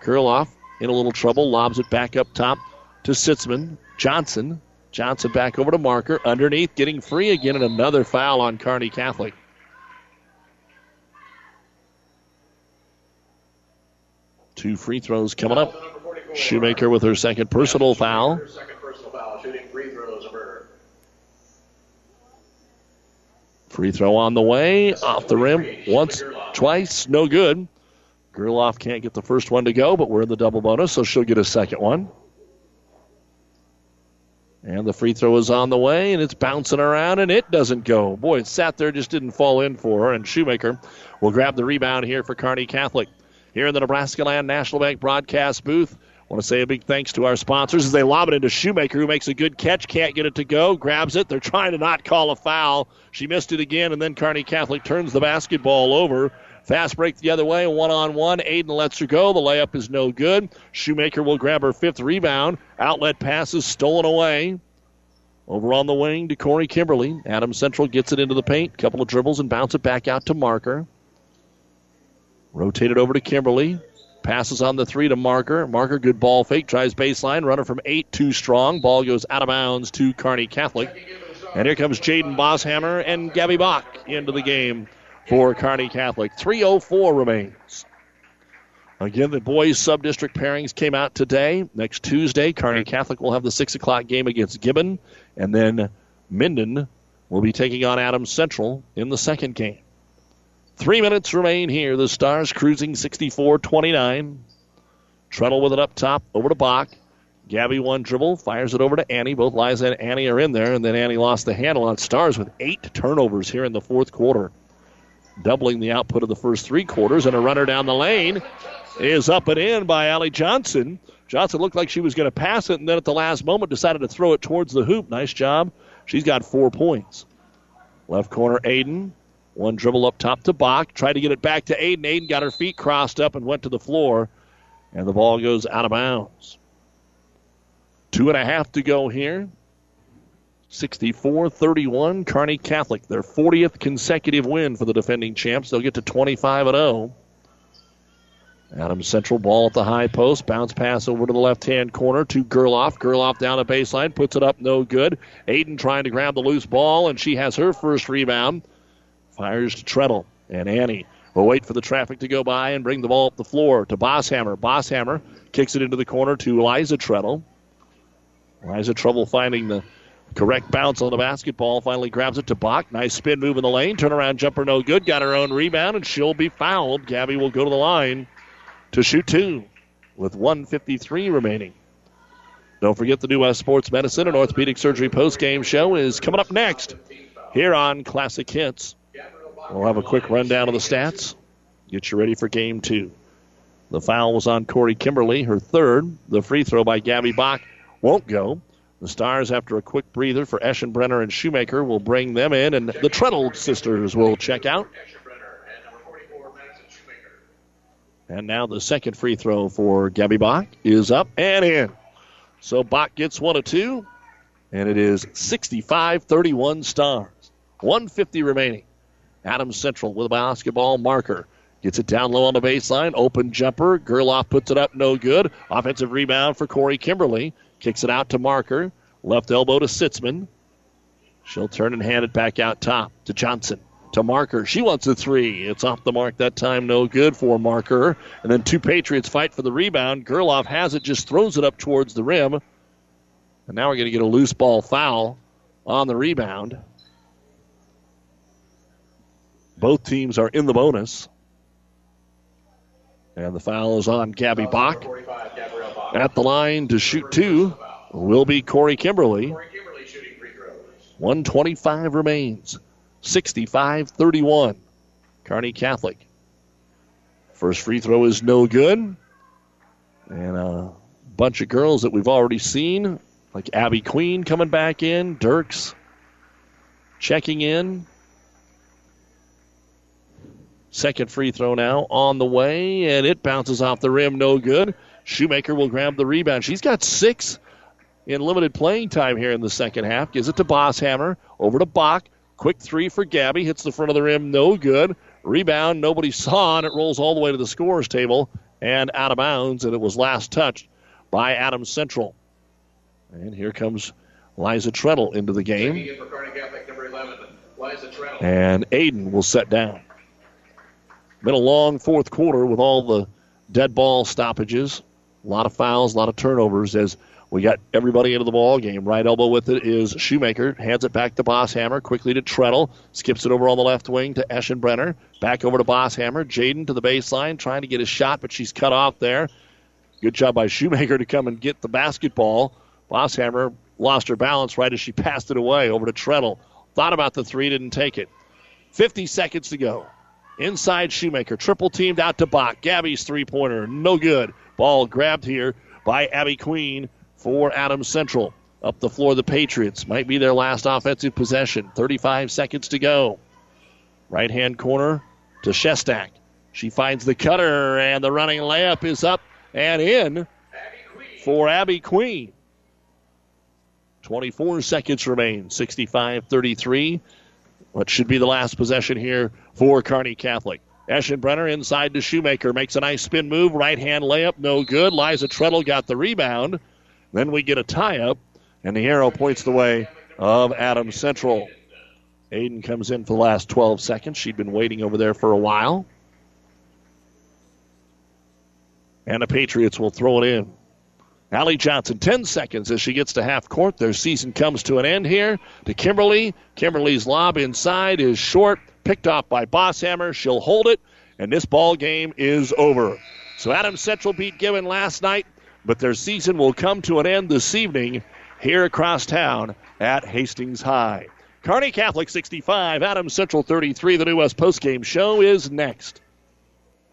Gerloff in a little trouble, lobs it back up top to Sitzman. Johnson. Johnson back over to Marker. Underneath, getting free again, and another foul on Kearney Catholic. Two free throws coming up. Shoemaker with her second personal foul. Free throw on the way, off the rim, once, twice, no good. Gerloff can't get the first one to go, but we're in the double bonus, so she'll get a second one. And the free throw is on the way, and it's bouncing around, and it doesn't go. Boy, it sat there, just didn't fall in for her, and Shoemaker will grab the rebound here for Kearney Catholic. Here in the Nebraska Land National Bank broadcast booth, want to say a big thanks to our sponsors as they lob it into Shoemaker, who makes a good catch, can't get it to go, grabs it. They're trying to not call a foul. She missed it again, and then Kearney Catholic turns the basketball over. Fast break the other way, one on one. Aiden lets her go. The layup is no good. Shoemaker will grab her fifth rebound. Outlet passes stolen away. Over on the wing to Corey Kimberly. Adams Central gets it into the paint. Couple of dribbles and bounce it back out to Marker. Rotated over to Kimberly. Passes on the three to Marker. Marker, good ball fake. Tries baseline. Runner from eight, too strong. Ball goes out of bounds to Kearney Catholic. And here comes Jaden Bosshammer and Gabby Bach into the game for Kearney Catholic. 3.04 remains. Again, the boys sub-district pairings came out today. Next Tuesday, Kearney Catholic will have the 6 o'clock game against Gibbon. And then Minden will be taking on Adams Central in the second game. Three minutes remain here. The Stars cruising 64 29. Treadle with it up top, over to Bach. Gabby one dribble, fires it over to Annie. Both Liza and Annie are in there, and then Annie lost the handle on Stars with eight turnovers here in the fourth quarter, doubling the output of the first three quarters. And a runner down the lane is up and in by Allie Johnson. Johnson looked like she was going to pass it, and then at the last moment decided to throw it towards the hoop. Nice job. She's got four points. Left corner, Aiden. One dribble up top to Bach. Tried to get it back to Aiden. Aiden got her feet crossed up and went to the floor, and the ball goes out of bounds. Two and a half to go here. 64 31, Kearney Catholic, their 40th consecutive win for the defending champs. They'll get to 25 0. Adams Central ball at the high post. Bounce pass over to the left hand corner to Gerloff. Gerloff down the baseline, puts it up, no good. Aiden trying to grab the loose ball, and she has her first rebound. Fires to Treadle, and Annie will wait for the traffic to go by and bring the ball up the floor to Bosshammer. Bosshammer kicks it into the corner to Eliza Treadle. Eliza trouble finding the correct bounce on the basketball. Finally grabs it to Bach. Nice spin move in the lane. Turnaround jumper no good. Got her own rebound, and she'll be fouled. Gabby will go to the line to shoot two with 153 remaining. Don't forget the new West Sports Medicine and Orthopedic Surgery post-game show is coming up next here on Classic Hits. We'll have a quick rundown of the stats. Get you ready for game two. The foul was on Corey Kimberly, her third. The free throw by Gabby Bach won't go. The Stars, after a quick breather for Eschenbrenner and Shoemaker, will bring them in, and the Treadle sisters will check out. And now the second free throw for Gabby Bach is up and in. So Bach gets one of two, and it is 65 31 Stars. 150 remaining. Adams Central with a basketball marker. Gets it down low on the baseline. Open jumper. Gerloff puts it up. No good. Offensive rebound for Corey Kimberly. Kicks it out to Marker. Left elbow to Sitzman. She'll turn and hand it back out top to Johnson. To Marker. She wants a three. It's off the mark that time. No good for Marker. And then two Patriots fight for the rebound. Gerloff has it, just throws it up towards the rim. And now we're going to get a loose ball foul on the rebound. Both teams are in the bonus. And the foul is on Gabby Bach. At the line to shoot two will be Corey Kimberly. 125 remains. 65 31. Kearney Catholic. First free throw is no good. And a bunch of girls that we've already seen, like Abby Queen coming back in, Dirks checking in. Second free throw now on the way, and it bounces off the rim, no good. Shoemaker will grab the rebound. She's got six in limited playing time here in the second half. Gives it to Bosshammer. Over to Bach. Quick three for Gabby. Hits the front of the rim. No good. Rebound. Nobody saw, and it rolls all the way to the scorer's table and out of bounds, and it was last touched by Adams Central. And here comes Liza Treadle into the game. And Aiden will set down. Been a long fourth quarter with all the dead ball stoppages. A lot of fouls, a lot of turnovers as we got everybody into the ball game. Right elbow with it is Shoemaker. Hands it back to Bosshammer. Quickly to Treadle. Skips it over on the left wing to Eschenbrenner. Back over to Bosshammer. Jaden to the baseline, trying to get a shot, but she's cut off there. Good job by Shoemaker to come and get the basketball. Bosshammer lost her balance right as she passed it away over to Treadle. Thought about the three, didn't take it. 50 seconds to go. Inside Shoemaker. Triple teamed out to Bach. Gabby's three pointer. No good. Ball grabbed here by Abby Queen for Adams Central. Up the floor, the Patriots. Might be their last offensive possession. 35 seconds to go. Right hand corner to Shestak. She finds the cutter, and the running layup is up and in for Abby Queen. 24 seconds remain. 65 33. What should be the last possession here for Kearney Catholic. Eschenbrenner inside to Shoemaker. Makes a nice spin move. Right hand layup. No good. Liza Treadle got the rebound. Then we get a tie up, and the arrow points the way of Adams Central. Aiden comes in for the last 12 seconds. She'd been waiting over there for a while. And the Patriots will throw it in. Allie Johnson, 10 seconds as she gets to half court. Their season comes to an end here. To Kimberly. Kimberly's lob inside is short, picked off by Bosshammer. She'll hold it, and this ball game is over. So Adams Central beat Gibbon last night, but their season will come to an end this evening here across town at Hastings High. Kearney Catholic 65, Adams Central 33. The New West postgame show is next.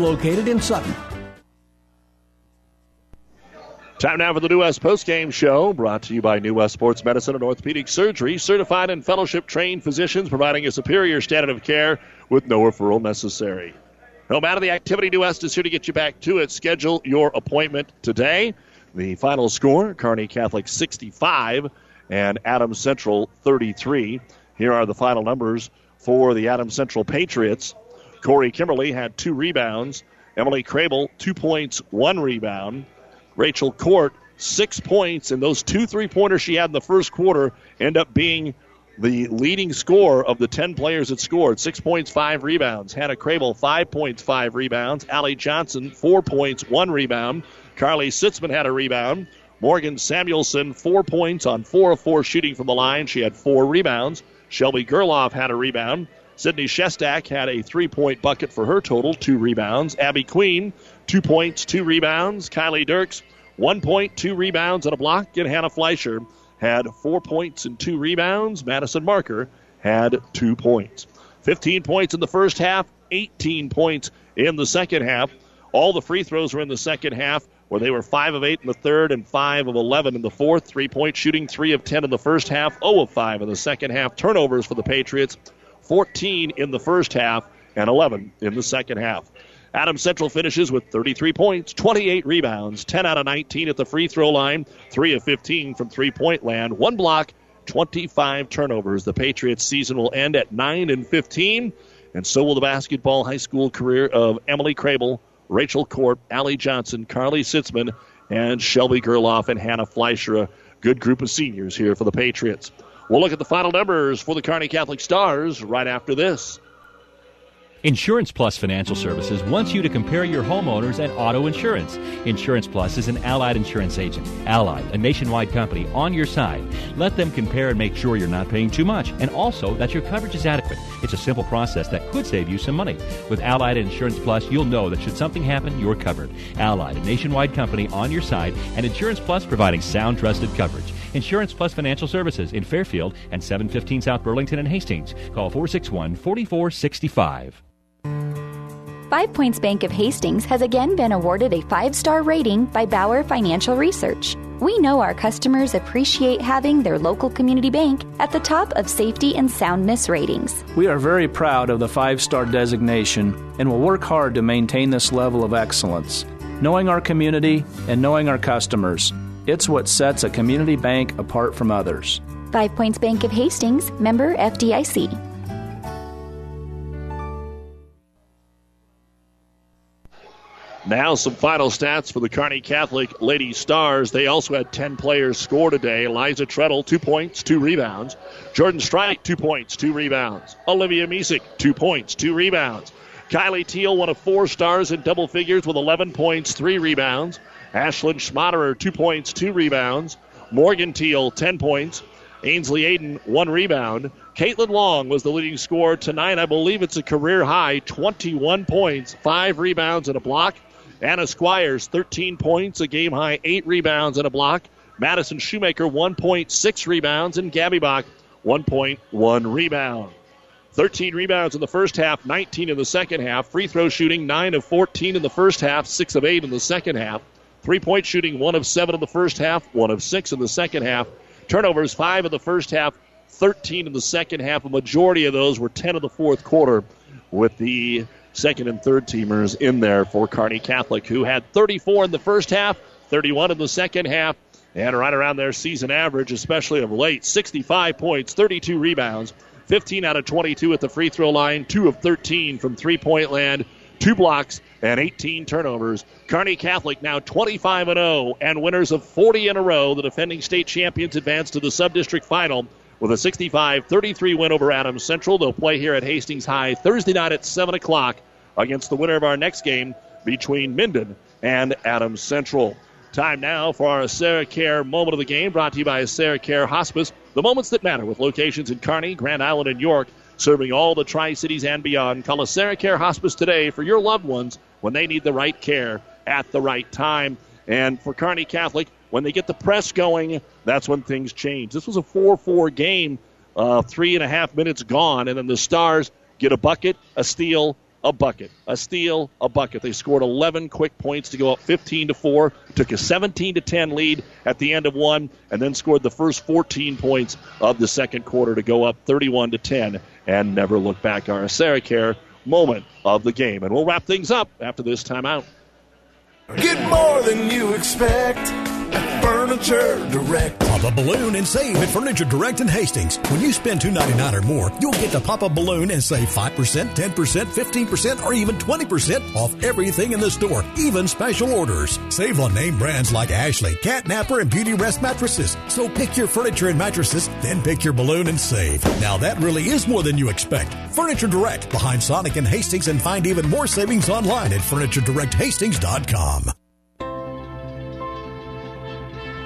located in Sutton. Time now for the New West postgame show, brought to you by New West Sports Medicine and Orthopedic Surgery, certified and fellowship trained physicians providing a superior standard of care with no referral necessary. No matter the activity, New West is here to get you back to it. Schedule your appointment today. The final score Kearney Catholic 65 and Adams Central 33. Here are the final numbers for the Adams Central Patriots. Corey Kimberly had two rebounds. Emily Crable, two points, one rebound. Rachel Court, six points, and those two three pointers she had in the first quarter end up being the leading score of the 10 players that scored. Six points, five rebounds. Hannah Crable, five points, five rebounds. Allie Johnson, four points, one rebound. Carly Sitzman had a rebound. Morgan Samuelson, four points on four of four shooting from the line. She had four rebounds. Shelby Gerloff had a rebound. Sydney Shestak had a three point bucket for her total, two rebounds. Abby Queen, two points, two rebounds. Kylie Dirks, one point, two rebounds, and a block. And Hannah Fleischer had four points and two rebounds. Madison Marker had two points. 15 points in the first half, 18 points in the second half. All the free throws were in the second half, where they were 5 of 8 in the third and 5 of 11 in the fourth. Three point shooting, 3 of 10 in the first half, 0 of 5 in the second half. Turnovers for the Patriots, 14 in the first half and 11 in the second half. Adams Central finishes with 33 points, 28 rebounds, 10 out of 19 at the free throw line, 3 of 15 from three point land, one block, 25 turnovers. The Patriots' season will end at 9 and 15, and so will the basketball high school career of Emily Crable, Rachel Court, Allie Johnson, Carly Sitzman, and Shelby Gerloff and Hannah Fleischer. A good group of seniors here for the Patriots. We'll look at the final numbers for the Kearney Catholic Stars right after this. Insurance Plus Financial Services wants you to compare your homeowners and auto insurance. Insurance Plus is an allied insurance agent. Allied, a nationwide company, on your side. Let them compare and make sure you're not paying too much and also that your coverage is adequate. It's a simple process that could save you some money. With Allied Insurance Plus, you'll know that should something happen, you're covered. Allied, a nationwide company on your side, and Insurance Plus providing sound, trusted coverage. Insurance Plus Financial Services in Fairfield and 715 South Burlington and Hastings. Call 461 4465. Five Points Bank of Hastings has again been awarded a five star rating by Bauer Financial Research. We know our customers appreciate having their local community bank at the top of safety and soundness ratings. We are very proud of the five star designation and will work hard to maintain this level of excellence. Knowing our community and knowing our customers, it's what sets a community bank apart from others. Five Points Bank of Hastings, member FDIC. Now, some final stats for the Kearney Catholic Lady Stars. They also had 10 players score today. Liza Treadle, two points, two rebounds. Jordan Strite, two points, two rebounds. Olivia Misek, two points, two rebounds. Kylie Teal, one of four stars in double figures with 11 points, three rebounds. Ashlyn Schmaderer, two points, two rebounds. Morgan Teal, 10 points. Ainsley Aiden, one rebound. Caitlin Long was the leading scorer tonight. I believe it's a career high 21 points, five rebounds, and a block. Anna Squires, 13 points, a game high, eight rebounds and a block. Madison Shoemaker, 1.6 rebounds, and Gabby Bach, 1.1 rebound. 13 rebounds in the first half, 19 in the second half. Free throw shooting, 9 of 14 in the first half, 6 of 8 in the second half. Three point shooting, 1 of 7 in the first half, 1 of 6 in the second half. Turnovers, 5 in the first half, 13 in the second half. A majority of those were 10 in the fourth quarter, with the second and third teamers in there for Kearney Catholic, who had 34 in the first half, 31 in the second half, and right around their season average, especially of late 65 points, 32 rebounds, 15 out of 22 at the free throw line, 2 of 13 from three point land, 2 blocks, and 18 turnovers. Kearney Catholic now 25 0 and winners of 40 in a row. The defending state champions advance to the sub-district final with a 65 33 win over Adams Central. They'll play here at Hastings High Thursday night at 7 o'clock against the winner of our next game between Minden and Adams Central. Time now for our Sarah Care moment of the game, brought to you by Sarah Care Hospice. The moments that matter with locations in Kearney, Grand Island, and York, serving all the Tri Cities and beyond. Call a Sarah Care Hospice today for your loved ones when they need the right care at the right time. And for Kearney Catholic, when they get the press going, that's when things change. This was a 4 4 game, uh, three and a half minutes gone, and then the Stars get a bucket, a steal, a bucket, a steal, a bucket. They scored 11 quick points to go up 15 to 4, took a 17 to 10 lead at the end of one, and then scored the first 14 points of the second quarter to go up 31 to 10 and never look back. Our Sarah Care moment of the game. And we'll wrap things up after this timeout. Get more than you expect Furniture Direct. Pop a balloon and save at Furniture Direct in Hastings. When you spend $2.99 or more, you'll get to pop a balloon and save 5%, 10%, 15%, or even 20% off everything in the store, even special orders. Save on name brands like Ashley, Catnapper, and Beauty Rest mattresses. So pick your furniture and mattresses, then pick your balloon and save. Now that really is more than you expect. Furniture Direct behind Sonic and Hastings and find even more savings online at FurnitureDirectHastings.com.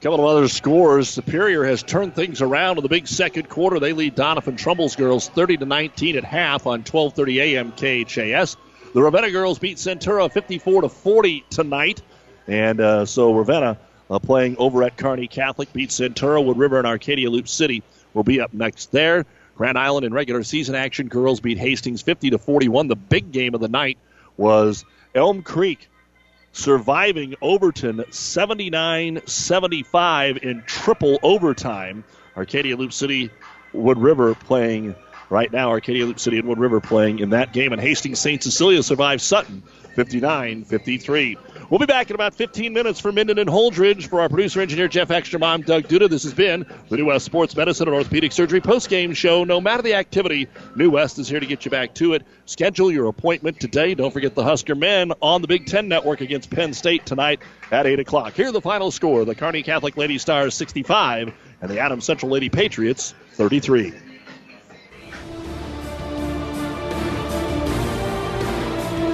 Couple of other scores. Superior has turned things around in the big second quarter. They lead Doniphan Trumbull's girls 30 to 19 at half on 12:30 a.m. KHAS. The Ravenna girls beat Centura 54 to 40 tonight, and uh, so Ravenna uh, playing over at Kearney Catholic beat Centura. Wood River and Arcadia Loup City will be up next there. Grand Island in regular season action, girls beat Hastings 50 to 41. The big game of the night was Elm Creek surviving Overton 79 75 in triple overtime. Arcadia Loup City, Wood River playing right now. Arcadia Loup City and Wood River playing in that game. And Hastings St. Cecilia survives Sutton 59 53. We'll be back in about 15 minutes for Minden and Holdrege. For our producer engineer Jeff Ekstrom, I'm Doug Duda. This has been the New West Sports Medicine and Orthopedic Surgery post-game show. No matter the activity, New West is here to get you back to it. Schedule your appointment today. Don't forget the Husker men on the Big Ten Network against Penn State tonight at 8 o'clock. Here the final score. The Kearney Catholic Lady Stars 65 and the Adams Central Lady Patriots 33.